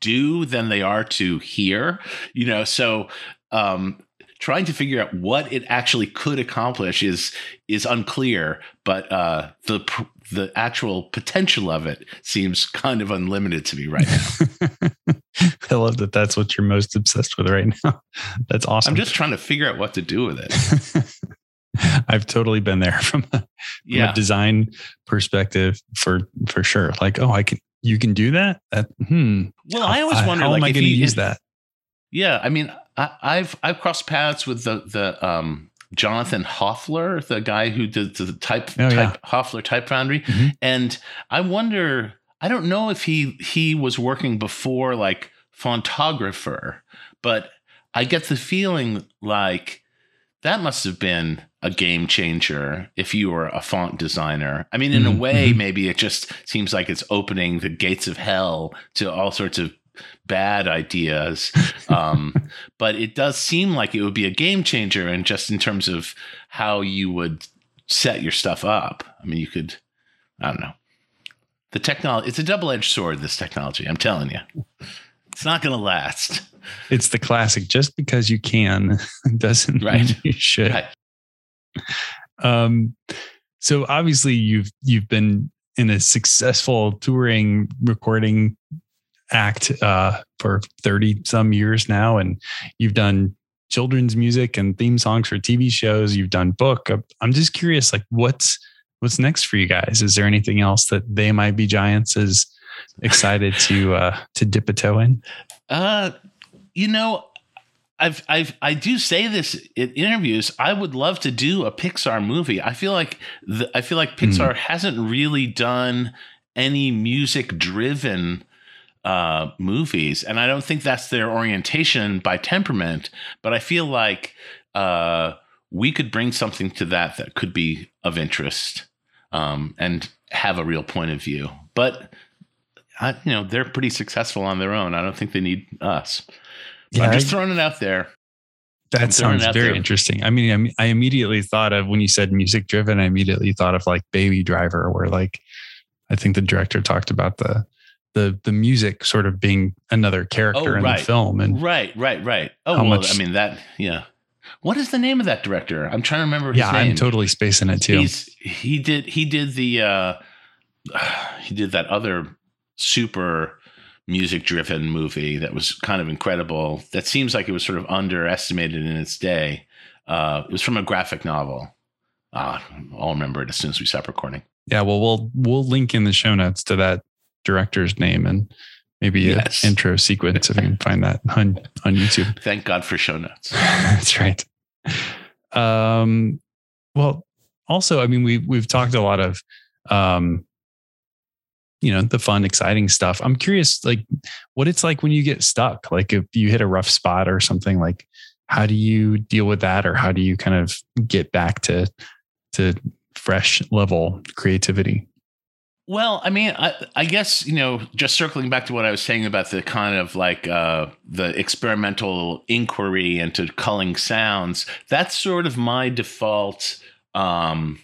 do than they are to hear. You know, so um, trying to figure out what it actually could accomplish is is unclear, but uh, the the actual potential of it seems kind of unlimited to me right now. <laughs> I love that that's what you're most obsessed with right now. <laughs> That's awesome. I'm just trying to figure out what to do with it. <laughs> I've totally been there from, a, from yeah. a design perspective for for sure. Like, oh, I can you can do that? That hmm. Well, I always wonder how like, am I going to use that? Yeah, I mean, I, have I've crossed paths with the the um, Jonathan Hoefler, the guy who did the type, oh, type yeah. Hoefler Type Foundry, mm-hmm. and I wonder I don't know if he he was working before like fontographer, but I get the feeling like that must have been a game changer if you were a font designer. I mean, in mm-hmm. a way, mm-hmm. maybe it just seems like it's opening the gates of hell to all sorts of bad ideas. Um, <laughs> but it does seem like it would be a game changer, and just in terms of how you would set your stuff up. I mean, you could, I don't know the technology it's a double-edged sword this technology i'm telling you it's not going to last it's the classic just because you can <laughs> doesn't right. mean you should right. um so obviously you've you've been in a successful touring recording act uh for 30 some years now and you've done children's music and theme songs for tv shows you've done book i'm just curious like what's what's next for you guys? Is there anything else that they might be giants is excited to uh, to dip a toe in? Uh, you know, I've I've I do say this in interviews. I would love to do a Pixar movie. I feel like the, I feel like Pixar mm. hasn't really done any music driven uh, movies, and I don't think that's their orientation by temperament. But I feel like uh, we could bring something to that that could be of interest um, and have a real point of view. But I, you know, they're pretty successful on their own. I don't think they need us. yeah, I'm just throwing it out there. That sounds very there. interesting. I mean, I, I immediately thought of when you said music driven. I immediately thought of like Baby Driver, where like I think the director talked about the the the music sort of being another character oh, in the film. And right, right, right. Oh, well, much, I mean that. Yeah. What is the name of that director? I'm trying to remember. yeah, name. I'm totally spacing it too. He's, he did he did the uh, <sighs> he did that other super music driven movie that was kind of incredible. That seems like it was sort of underestimated in its day. Uh, it was from a graphic novel. Uh, I'll remember it as soon as we stop recording. Yeah, well, we'll we'll link in the show notes to that director's name and maybe yes. an intro sequence if you can find that on on YouTube. <laughs> Thank God for show notes. That's right. Um, well, also, I mean, we we've talked a lot of um, you know the fun exciting stuff i'm curious like what it's like when you get stuck like if you hit a rough spot or something like how do you deal with that or how do you kind of get back to to fresh level creativity well, I mean, I, I, guess you know, just circling back to what I was saying about the kind of like uh, the experimental inquiry into culling sounds. That's sort of my default um,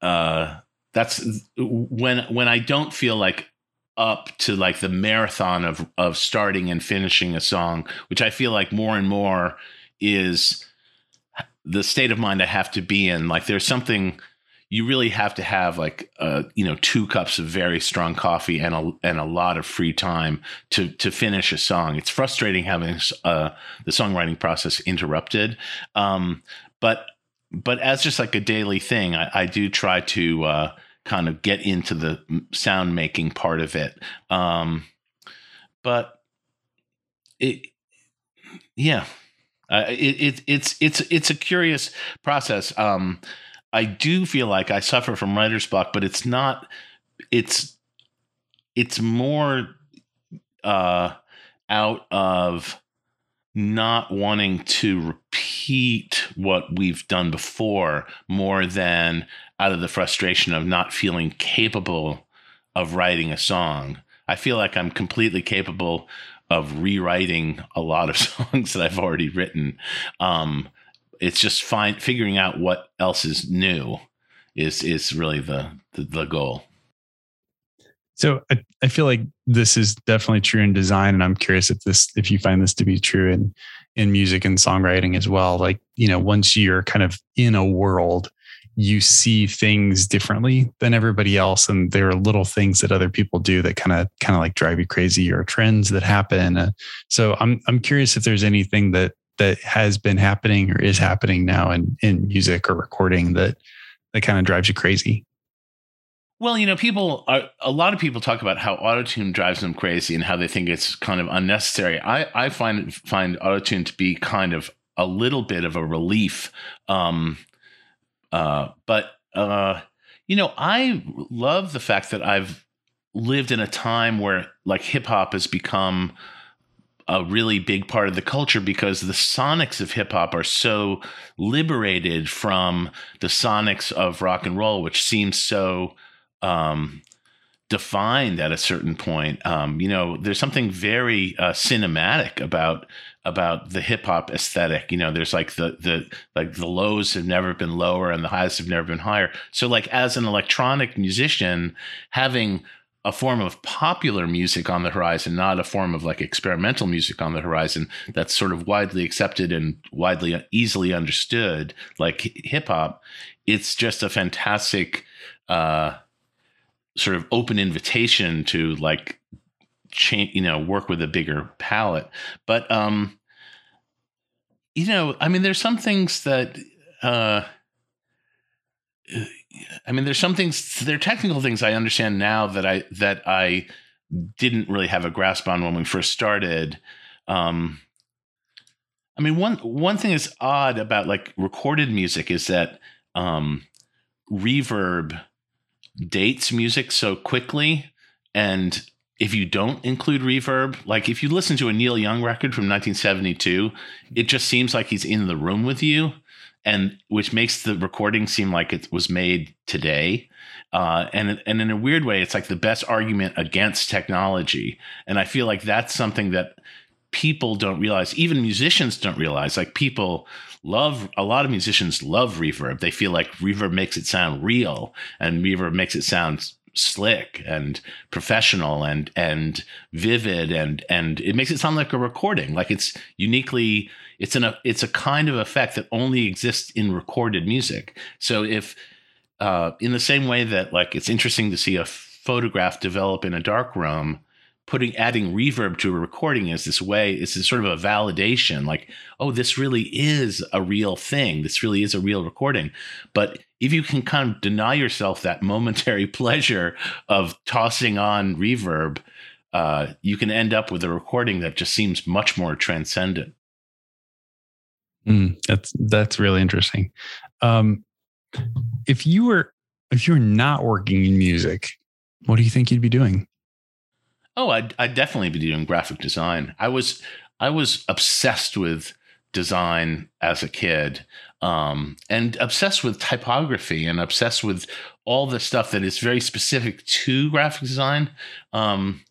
uh, that's when when I don't feel like up to like the marathon of of starting and finishing a song, which I feel like more and more is the state of mind I have to be in. Like there's something you really have to have like uh, you know two cups of very strong coffee and a and a lot of free time to to finish a song. It's frustrating having uh, the songwriting process interrupted, um, but but as just like a daily thing, I, I do try to uh, kind of get into the sound making part of it. Um, but it, yeah, uh, it, it, it's it's it's a curious process. Um, I do feel like I suffer from writer's block, but it's not. It's it's more uh, out of not wanting to repeat what we've done before more than out of the frustration of not feeling capable of writing a song. I feel like I'm completely capable of rewriting a lot of <laughs> songs that I've already written. Um, it's just fine figuring out what else is new is is really the the, the goal. So I, I feel like this is definitely true in design, and I'm curious if this if you find this to be true in in music and songwriting as well. Like you know, once you're kind of in a world, you see things differently than everybody else, and there are little things that other people do that kind of kind of like drive you crazy, or trends that happen. Uh, so I'm I'm curious if there's anything that that has been happening or is happening now in in music or recording that that kind of drives you crazy. Well, you know, people are, a lot of people talk about how autotune drives them crazy and how they think it's kind of unnecessary. I, I find find autotune to be kind of a little bit of a relief. Um, uh, but uh, you know, I love the fact that I've lived in a time where like hip hop has become a really big part of the culture because the sonics of hip hop are so liberated from the sonics of rock and roll, which seems so um, defined at a certain point. Um, you know, there's something very uh, cinematic about about the hip hop aesthetic. You know, there's like the the like the lows have never been lower and the highs have never been higher. So like as an electronic musician, having a form of popular music on the horizon, not a form of like experimental music on the horizon that's sort of widely accepted and widely easily understood, like hip hop. It's just a fantastic uh, sort of open invitation to like change, you know, work with a bigger palette. But um, you know, I mean, there's some things that uh, I mean, there's some things, there are technical things I understand now that I that I didn't really have a grasp on when we first started. Um, I mean, one one thing that's odd about like recorded music is that um, reverb dates music so quickly, and if you don't include reverb, like if you listen to a Neil Young record from 1972, it just seems like he's in the room with you, and which makes the recording seem like it was made today. Uh, and and in a weird way, it's like the best argument against technology. And I feel like that's something that people don't realize, even musicians don't realize. Like people love a lot of musicians love reverb. They feel like reverb makes it sound real, and reverb makes it sound slick and professional and and vivid and and it makes it sound like a recording. Like it's uniquely it's an it's a kind of effect that only exists in recorded music. So if uh, in the same way that like it's interesting to see a photograph develop in a dark room putting adding reverb to a recording is this way it's this sort of a validation like oh this really is a real thing. This really is a real recording. But if you can kind of deny yourself that momentary <laughs> pleasure of tossing on reverb uh, you can end up with a recording that just seems much more transcendent. Mm, that's that's really interesting. Um, if you were if you were not working in music what do you think you'd be doing Oh, I'd, I'd definitely be doing graphic design. I was I was obsessed with design as a kid, um, and obsessed with typography and obsessed with all the stuff that is very specific to graphic design. Um,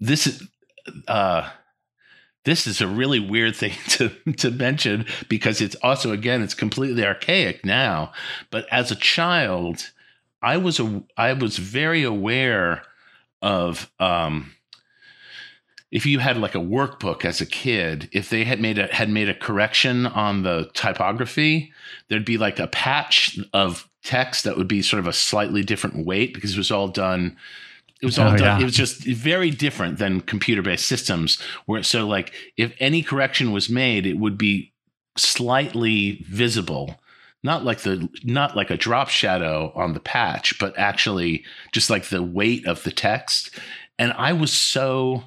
this is uh, this is a really weird thing <laughs> to to mention because it's also again it's completely archaic now. But as a child, I was a I was very aware of um, if you had like a workbook as a kid, if they had made a had made a correction on the typography, there'd be like a patch of text that would be sort of a slightly different weight because it was all done. It was all oh, done. Yeah. It was just very different than computer based systems. Where so like if any correction was made, it would be slightly visible not like the not like a drop shadow on the patch but actually just like the weight of the text. And i was so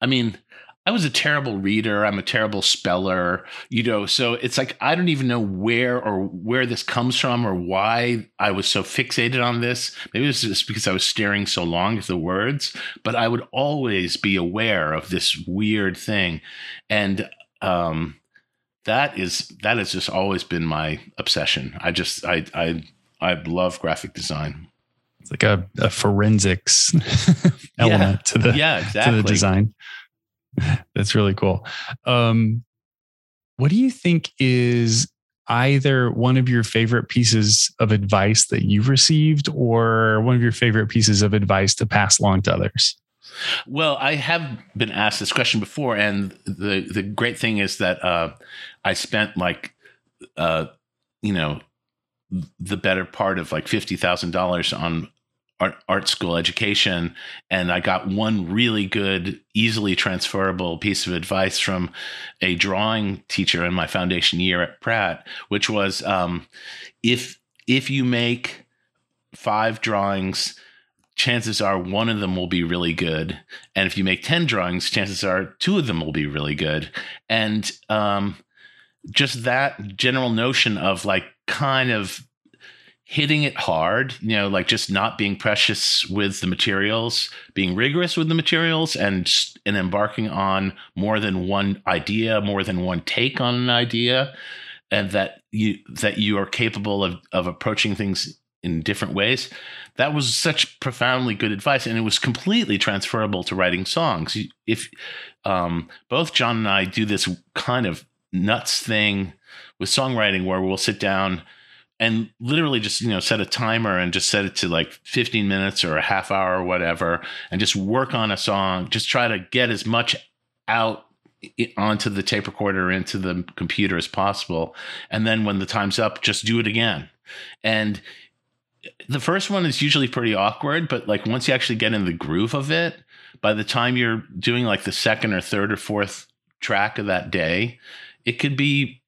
i mean i was a terrible reader. I'm a terrible speller you know so it's like i don't even know where or where this comes from or why i was so fixated on this. Maybe it was just because i was staring so long at the words but i would always be aware of this weird thing. And um that is that has just always been my obsession. I just I I I love graphic design. It's like a, a forensics <laughs> element yeah. to the yeah exactly. to the design. <laughs> That's really cool. Um, what do you think is either one of your favorite pieces of advice that you've received or one of your favorite pieces of advice to pass along to others? Well, I have been asked this question before, and the the great thing is that uh, I spent like, uh, you know, the better part of like fifty thousand dollars on art art school education, and I got one really good, easily transferable piece of advice from a drawing teacher in my foundation year at Pratt, which was um, if if you make five drawings chances are one of them will be really good. And if you make 10 drawings, chances are two of them will be really good. And um, just that general notion of like kind of hitting it hard, you know, like just not being precious with the materials, being rigorous with the materials and and embarking on more than one idea, more than one take on an idea and that you that you are capable of of approaching things in different ways. That was such profoundly good advice, and it was completely transferable to writing songs. If um, both John and I do this kind of nuts thing with songwriting, where we'll sit down and literally just you know set a timer and just set it to like 15 minutes or a half hour or whatever, and just work on a song. Just try to get as much out onto the tape recorder into the computer as possible and then when the time's up just do it again and the first one is usually pretty awkward, but like once you actually get in the groove of it, by the time you're doing like the second or third or fourth track of that day, it could be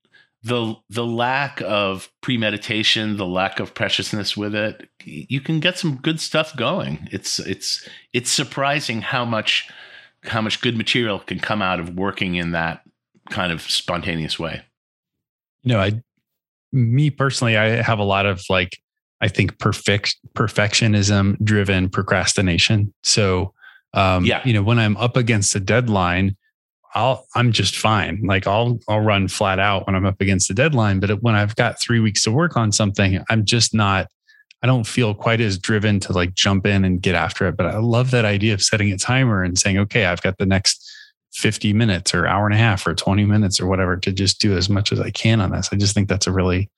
the the lack of premeditation, the lack of preciousness with it, you can get some good stuff going. It's it's it's surprising how much how much good material can come out of working in that kind of spontaneous way. You know, I me personally, I have a lot of like I think perfect perfectionism driven procrastination. So um, yeah. you know, when I'm up against a deadline, I'll I'm just fine. Like I'll I'll run flat out when I'm up against the deadline. But when I've got three weeks to work on something, I'm just not. I don't feel quite as driven to like jump in and get after it. But I love that idea of setting a timer and saying, okay, I've got the next 50 minutes or hour and a half or 20 minutes or whatever to just do as much as I can on this. I just think that's a really,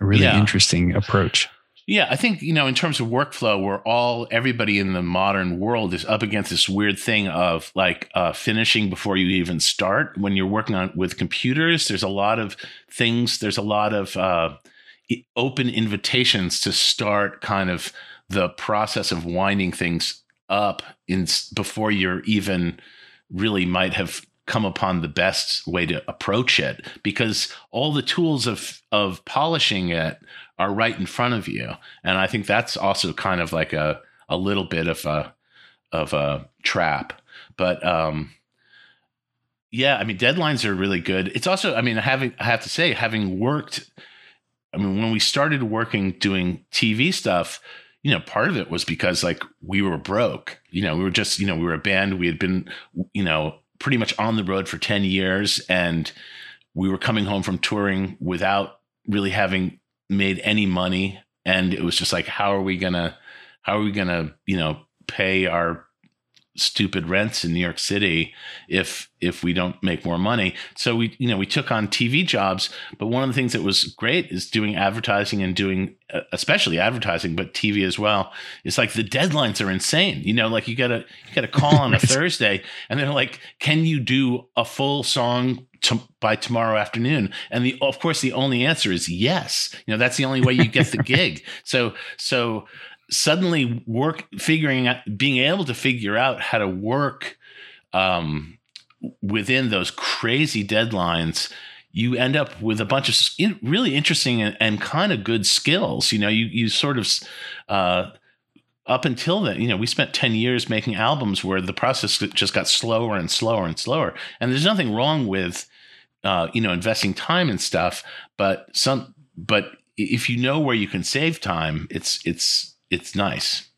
a really yeah. interesting approach. Yeah, I think, you know, in terms of workflow, we're all, everybody in the modern world is up against this weird thing of like uh, finishing before you even start. When you're working on with computers, there's a lot of things, there's a lot of uh, open invitations to start kind of the process of winding things up in before you're even really might have come upon the best way to approach it because all the tools of of polishing it are right in front of you. And I think that's also kind of like a, a little bit of a, of a trap. But, um, yeah, I mean, deadlines are really good. It's also, I mean, having, I have to say, having worked, I mean, when we started working doing TV stuff, you know, part of it was because like we were broke. You know, we were just, you know, we were a band. We had been, you know, pretty much on the road for 10 years and we were coming home from touring without really having made any money and it was just like how are we gonna how are we gonna you know pay our stupid rents in New York City if if we don't make more money. So we you know we took on TV jobs, but one of the things that was great is doing advertising and doing uh, especially advertising, but TV as well. It's like the deadlines are insane. You know, like you got to you got to call on a <laughs> Thursday and they're like, "Can you do a full song to, by tomorrow afternoon? And the of course the only answer is yes. You know that's the only way you get the gig. <laughs> So so suddenly work figuring out being able to figure out how to work um, within those crazy deadlines you end up with a bunch of really interesting and, and kind of good skills you know you you sort of uh, up until then, you know, we spent 10 years making albums where the process just got slower and slower and slower. And there's nothing wrong with, uh, you know, investing time and stuff, but some, but if you know where you can save time, it's, it's, it's nice.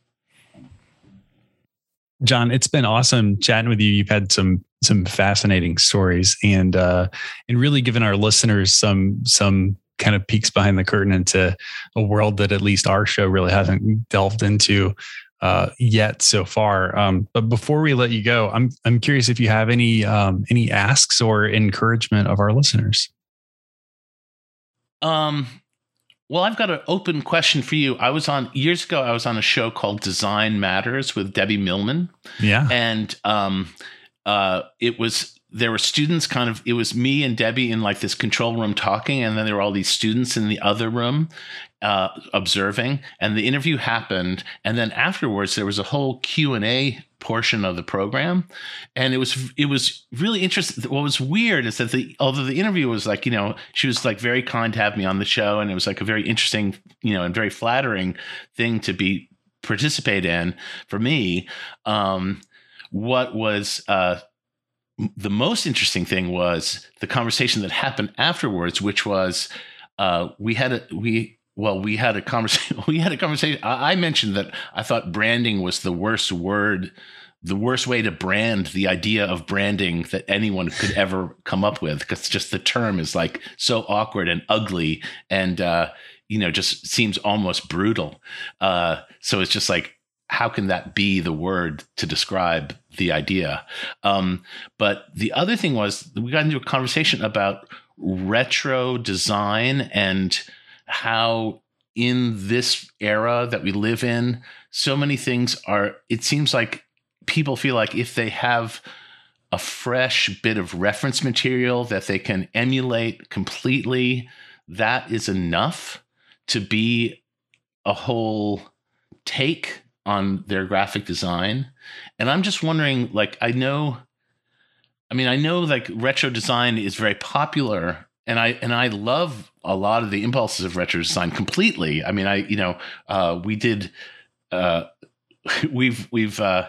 John, it's been awesome chatting with you. You've had some some fascinating stories and uh and really given our listeners some some kind of peeks behind the curtain into a world that at least our show really hasn't delved into uh, yet so far. Um, but before we let you go, I'm I'm curious if you have any um, any asks or encouragement of our listeners. Um, well, I've got an open question for you. I was on years ago. I was on a show called Design Matters with Debbie Millman. Yeah, and um, uh, it was there were students kind of it was me and debbie in like this control room talking and then there were all these students in the other room uh, observing and the interview happened and then afterwards there was a whole q&a portion of the program and it was it was really interesting what was weird is that the although the interview was like you know she was like very kind to have me on the show and it was like a very interesting you know and very flattering thing to be participate in for me um what was uh the most interesting thing was the conversation that happened afterwards, which was uh, we had a we well we had a conversation <laughs> we had a conversation. I, I mentioned that I thought branding was the worst word the worst way to brand the idea of branding that anyone could ever come up with because just the term is like so awkward and ugly and uh, you know just seems almost brutal uh, so it's just like how can that be the word to describe the idea? Um, but the other thing was we got into a conversation about retro design and how in this era that we live in, so many things are, it seems like people feel like if they have a fresh bit of reference material that they can emulate completely, that is enough to be a whole take on their graphic design. And I'm just wondering, like, I know, I mean, I know like retro design is very popular and I and I love a lot of the impulses of retro design completely. I mean, I you know uh, we did uh, <laughs> we've we've uh,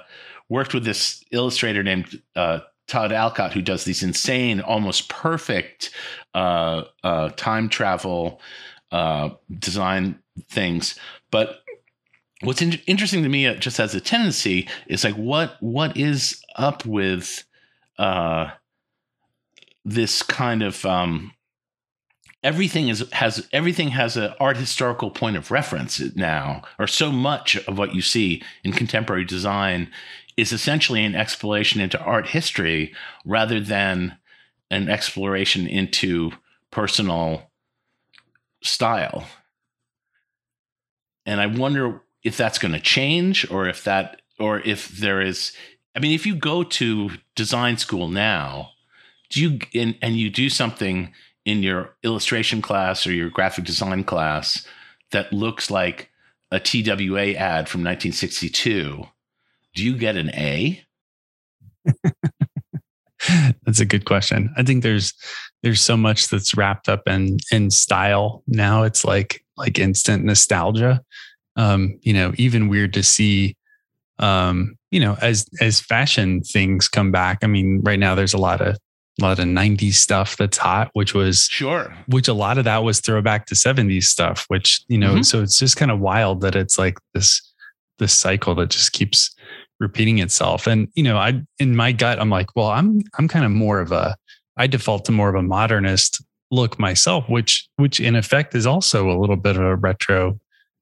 worked with this illustrator named uh, Todd Alcott who does these insane, almost perfect uh, uh, time travel design things. But what's in- interesting to me, just as a tendency, is like what what is up with this kind of um, everything is has everything has an art historical point of reference now or so much of what you see in contemporary design is essentially an exploration into art history rather than an exploration into personal style. And i wonder if that's going to change or if that or if there is i mean if you go to design school now do you and, and you do something in your illustration class or your graphic design class that looks like a TWA ad from 1962, do you get an A? <laughs> that's a good question. I think there's there's so much that's wrapped up in in style now. It's like like instant nostalgia. Um, you know, even weird to see um, you know, as as fashion things come back. I mean, right now there's a lot of a lot of 90s stuff that's hot, which was sure, which a lot of that was throwback to 70s stuff, which, you know, mm-hmm. so it's just kind of wild that it's like this, this cycle that just keeps repeating itself. And, you know, I, in my gut, I'm like, well, I'm, I'm kind of more of a, I default to more of a modernist look myself, which, which in effect is also a little bit of a retro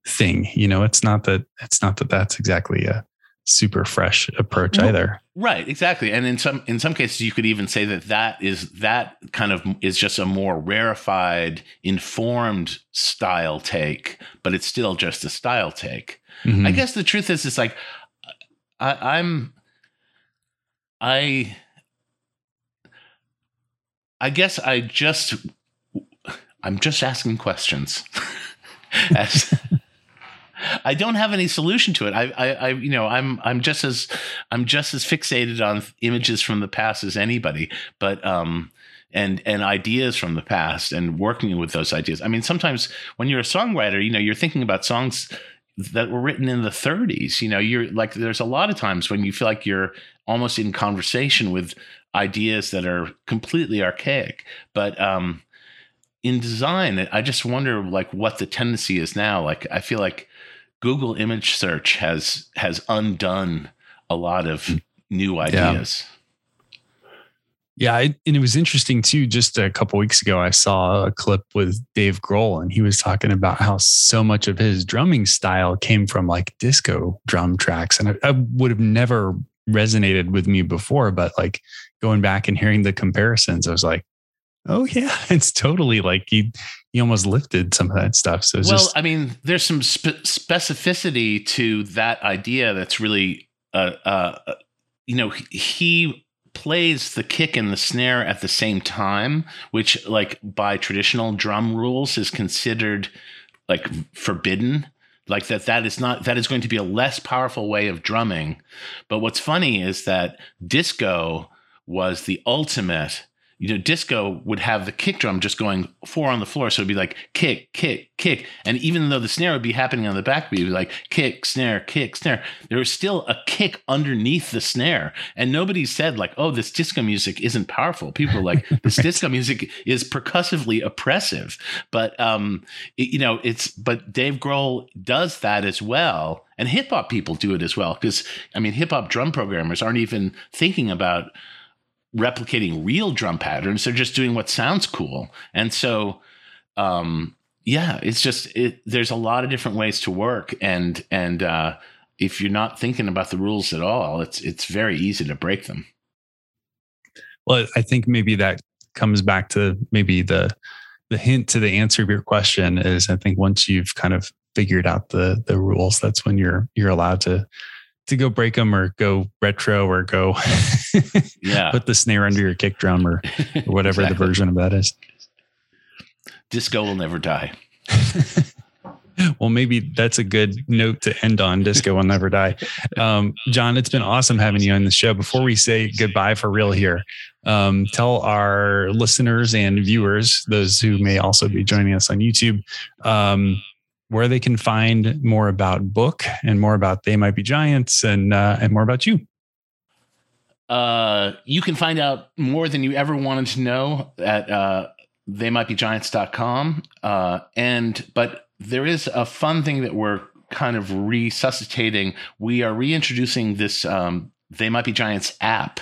thing. You know, it's not that, it's not that that's exactly a, super fresh approach either. Right, exactly. And in some in some cases you could even say that that is that kind of is just a more rarefied, informed style take, but it's still just a style take. Mm-hmm. I guess the truth is it's like I, I'm I I guess I just I'm just asking questions. <laughs> As I don't have any solution to it. I, I, I, you know, I'm, I'm just as, I'm just as fixated on images from the past as anybody. But, um, and and ideas from the past and working with those ideas. I mean, sometimes when you're a songwriter, you know, you're thinking about songs that were written in the 30s. You know, you're like, there's a lot of times when you feel like you're almost in conversation with ideas that are completely archaic. But um, in design, I just wonder like what the tendency is now. Like, I feel like Google image search has has undone a lot of new ideas. Yeah. Yeah, I, and it was interesting too. Just a couple weeks ago, I saw a clip with Dave Grohl, and he was talking about how so much of his drumming style came from like disco drum tracks, and I, I would have never resonated with me before. But like going back and hearing the comparisons, I was like, oh yeah, <laughs> it's totally like he he almost lifted some of that stuff. So well, just, I mean, there's some spe- specificity to that idea that's really, uh, uh, you know, he plays the kick and the snare at the same time, which, like by traditional drum rules, is considered like forbidden. Like that that is not that is going to be a less powerful way of drumming. But what's funny is that disco was the ultimate you know, disco would have the kick drum just going four on the floor. So it'd be like kick, kick, kick. And even though the snare would be happening on the backbeat, it'd be like kick, snare, kick, snare. There was still a kick underneath the snare. And nobody said, like, oh, this disco music isn't powerful. People like, <laughs> this disco music is percussively oppressive. But, um, it, you know, it's, but Dave Grohl does that as well. And hip hop people do it as well. Because, I mean, hip hop drum programmers aren't even thinking about, replicating real drum patterns. They're just doing what sounds cool. And so, um, yeah, it's just it, there's a lot of different ways to work, and and uh, if you're not thinking about the rules at all, it's it's very easy to break them. Well, I think maybe that comes back to maybe the the hint to the answer of your question is I think once you've kind of figured out the the rules, that's when you're you're allowed to to go break them or go retro or go <laughs> yeah put the snare under your kick drum or, or <laughs> whatever exactly. the version of that is disco will never die <laughs> well, maybe that's a good note to end on. Disco will never die. Um, John, it's been awesome having you on the show. Before we say goodbye for real here, um, tell our listeners and viewers, those who may also be joining us on YouTube, um, where they can find more about book and more about they might be giants and uh, and more about you. Uh, you can find out more than you ever wanted to know at uh, theymightbegiants.com. Uh, and but there is a fun thing that we're kind of resuscitating. We are reintroducing this um, They Might Be Giants app,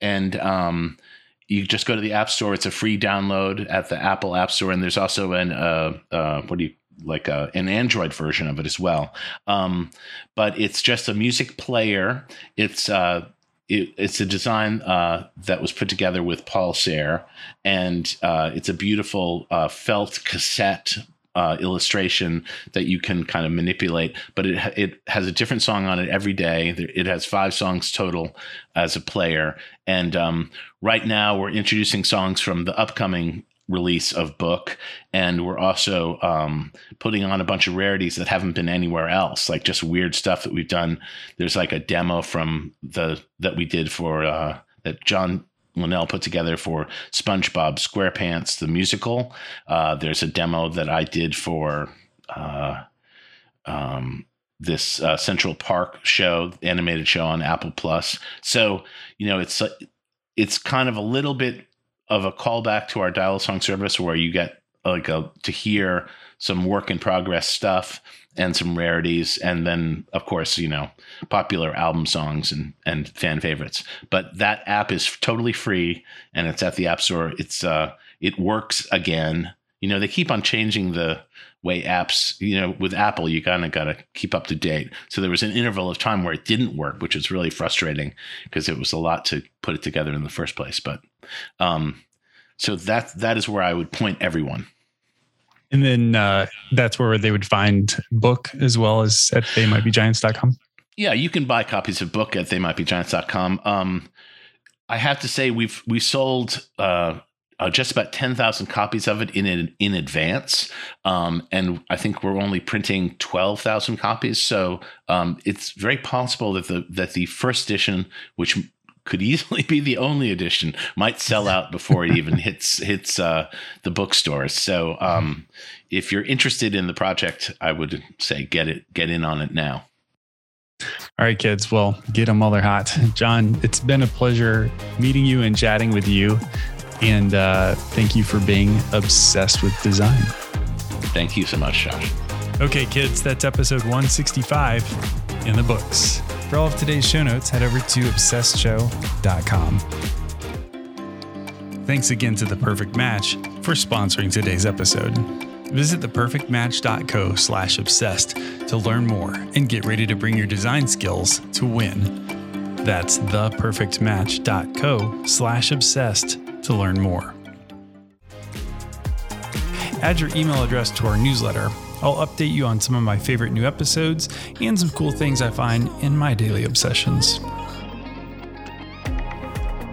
and um, you just go to the App Store. It's a free download at the Apple App Store, and there's also an uh, uh, what do you like a, an Android version of it as well. Um, but it's just a music player. It's uh, it, it's a design uh, that was put together with Paul Sahre, and uh, it's a beautiful uh, felt cassette uh, illustration that you can kind of manipulate. But it it has a different song on it every day. It has five songs total as a player, and um, right now we're introducing songs from the upcoming release of book and we're also um, putting on a bunch of rarities that haven't been anywhere else like just weird stuff that we've done. There's like a demo from the that we did for uh, that john linnell put together for spongebob squarepants the musical. Uh, there's a demo that i did for uh, um, this uh, central park show animated show on apple plus. So you know it's it's kind of a little bit of a callback to our dial song service where you get like a to hear some work in progress stuff and some rarities and then of course you know popular album songs and and fan favorites. But that app is totally free and it's at the app store. It's uh it works again. You know they keep on changing the way apps you know with apple you kind of got to keep up to date. So there was an interval of time where it didn't work which was really frustrating because it was a lot to put it together in the first place. But um so that that is where i would point everyone. And then uh, that's where they would find book as well as at theymightbegiants.com yeah you can buy copies of book at theymightbegiants.com um i have to say we've we sold uh uh, just about 10,000 copies of it in in advance. Um, and I think we're only printing 12,000 copies. So um, it's very possible that the that the first edition, which could easily be the only edition, might sell out before it even <laughs> hits hits uh, the bookstores. So um, if you're interested in the project, I would say get it get in on it now. All right, kids. Well, get them while they're hot. John, it's been a pleasure meeting you and chatting with you. And uh, thank you for being obsessed with design. Thank you so much, Josh. Okay, kids, that's episode 165 in the books. For all of today's show notes, head over to obsessedshow.com. Thanks again to The Perfect Match for sponsoring today's episode. Visit theperfectmatch.co slash obsessed to learn more and get ready to bring your design skills to win. That's theperfectmatch.co slash obsessed to learn more. Add your email address to our newsletter. I'll update you on some of my favorite new episodes and some cool things I find in my daily obsessions.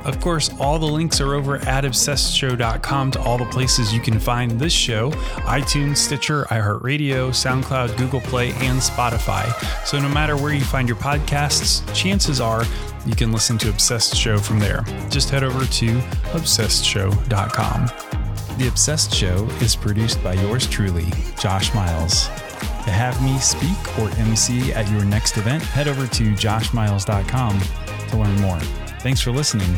Of course, all the links are over at obsessedshow.com to all the places you can find this show iTunes, Stitcher, iHeartRadio, SoundCloud, Google Play, and Spotify. So no matter where you find your podcasts, chances are you can listen to Obsessed Show from there. Just head over to obsessedshow.com. The Obsessed Show is produced by yours truly, Josh Miles. To have me speak or MC at your next event, head over to joshmiles.com to learn more. Thanks for listening.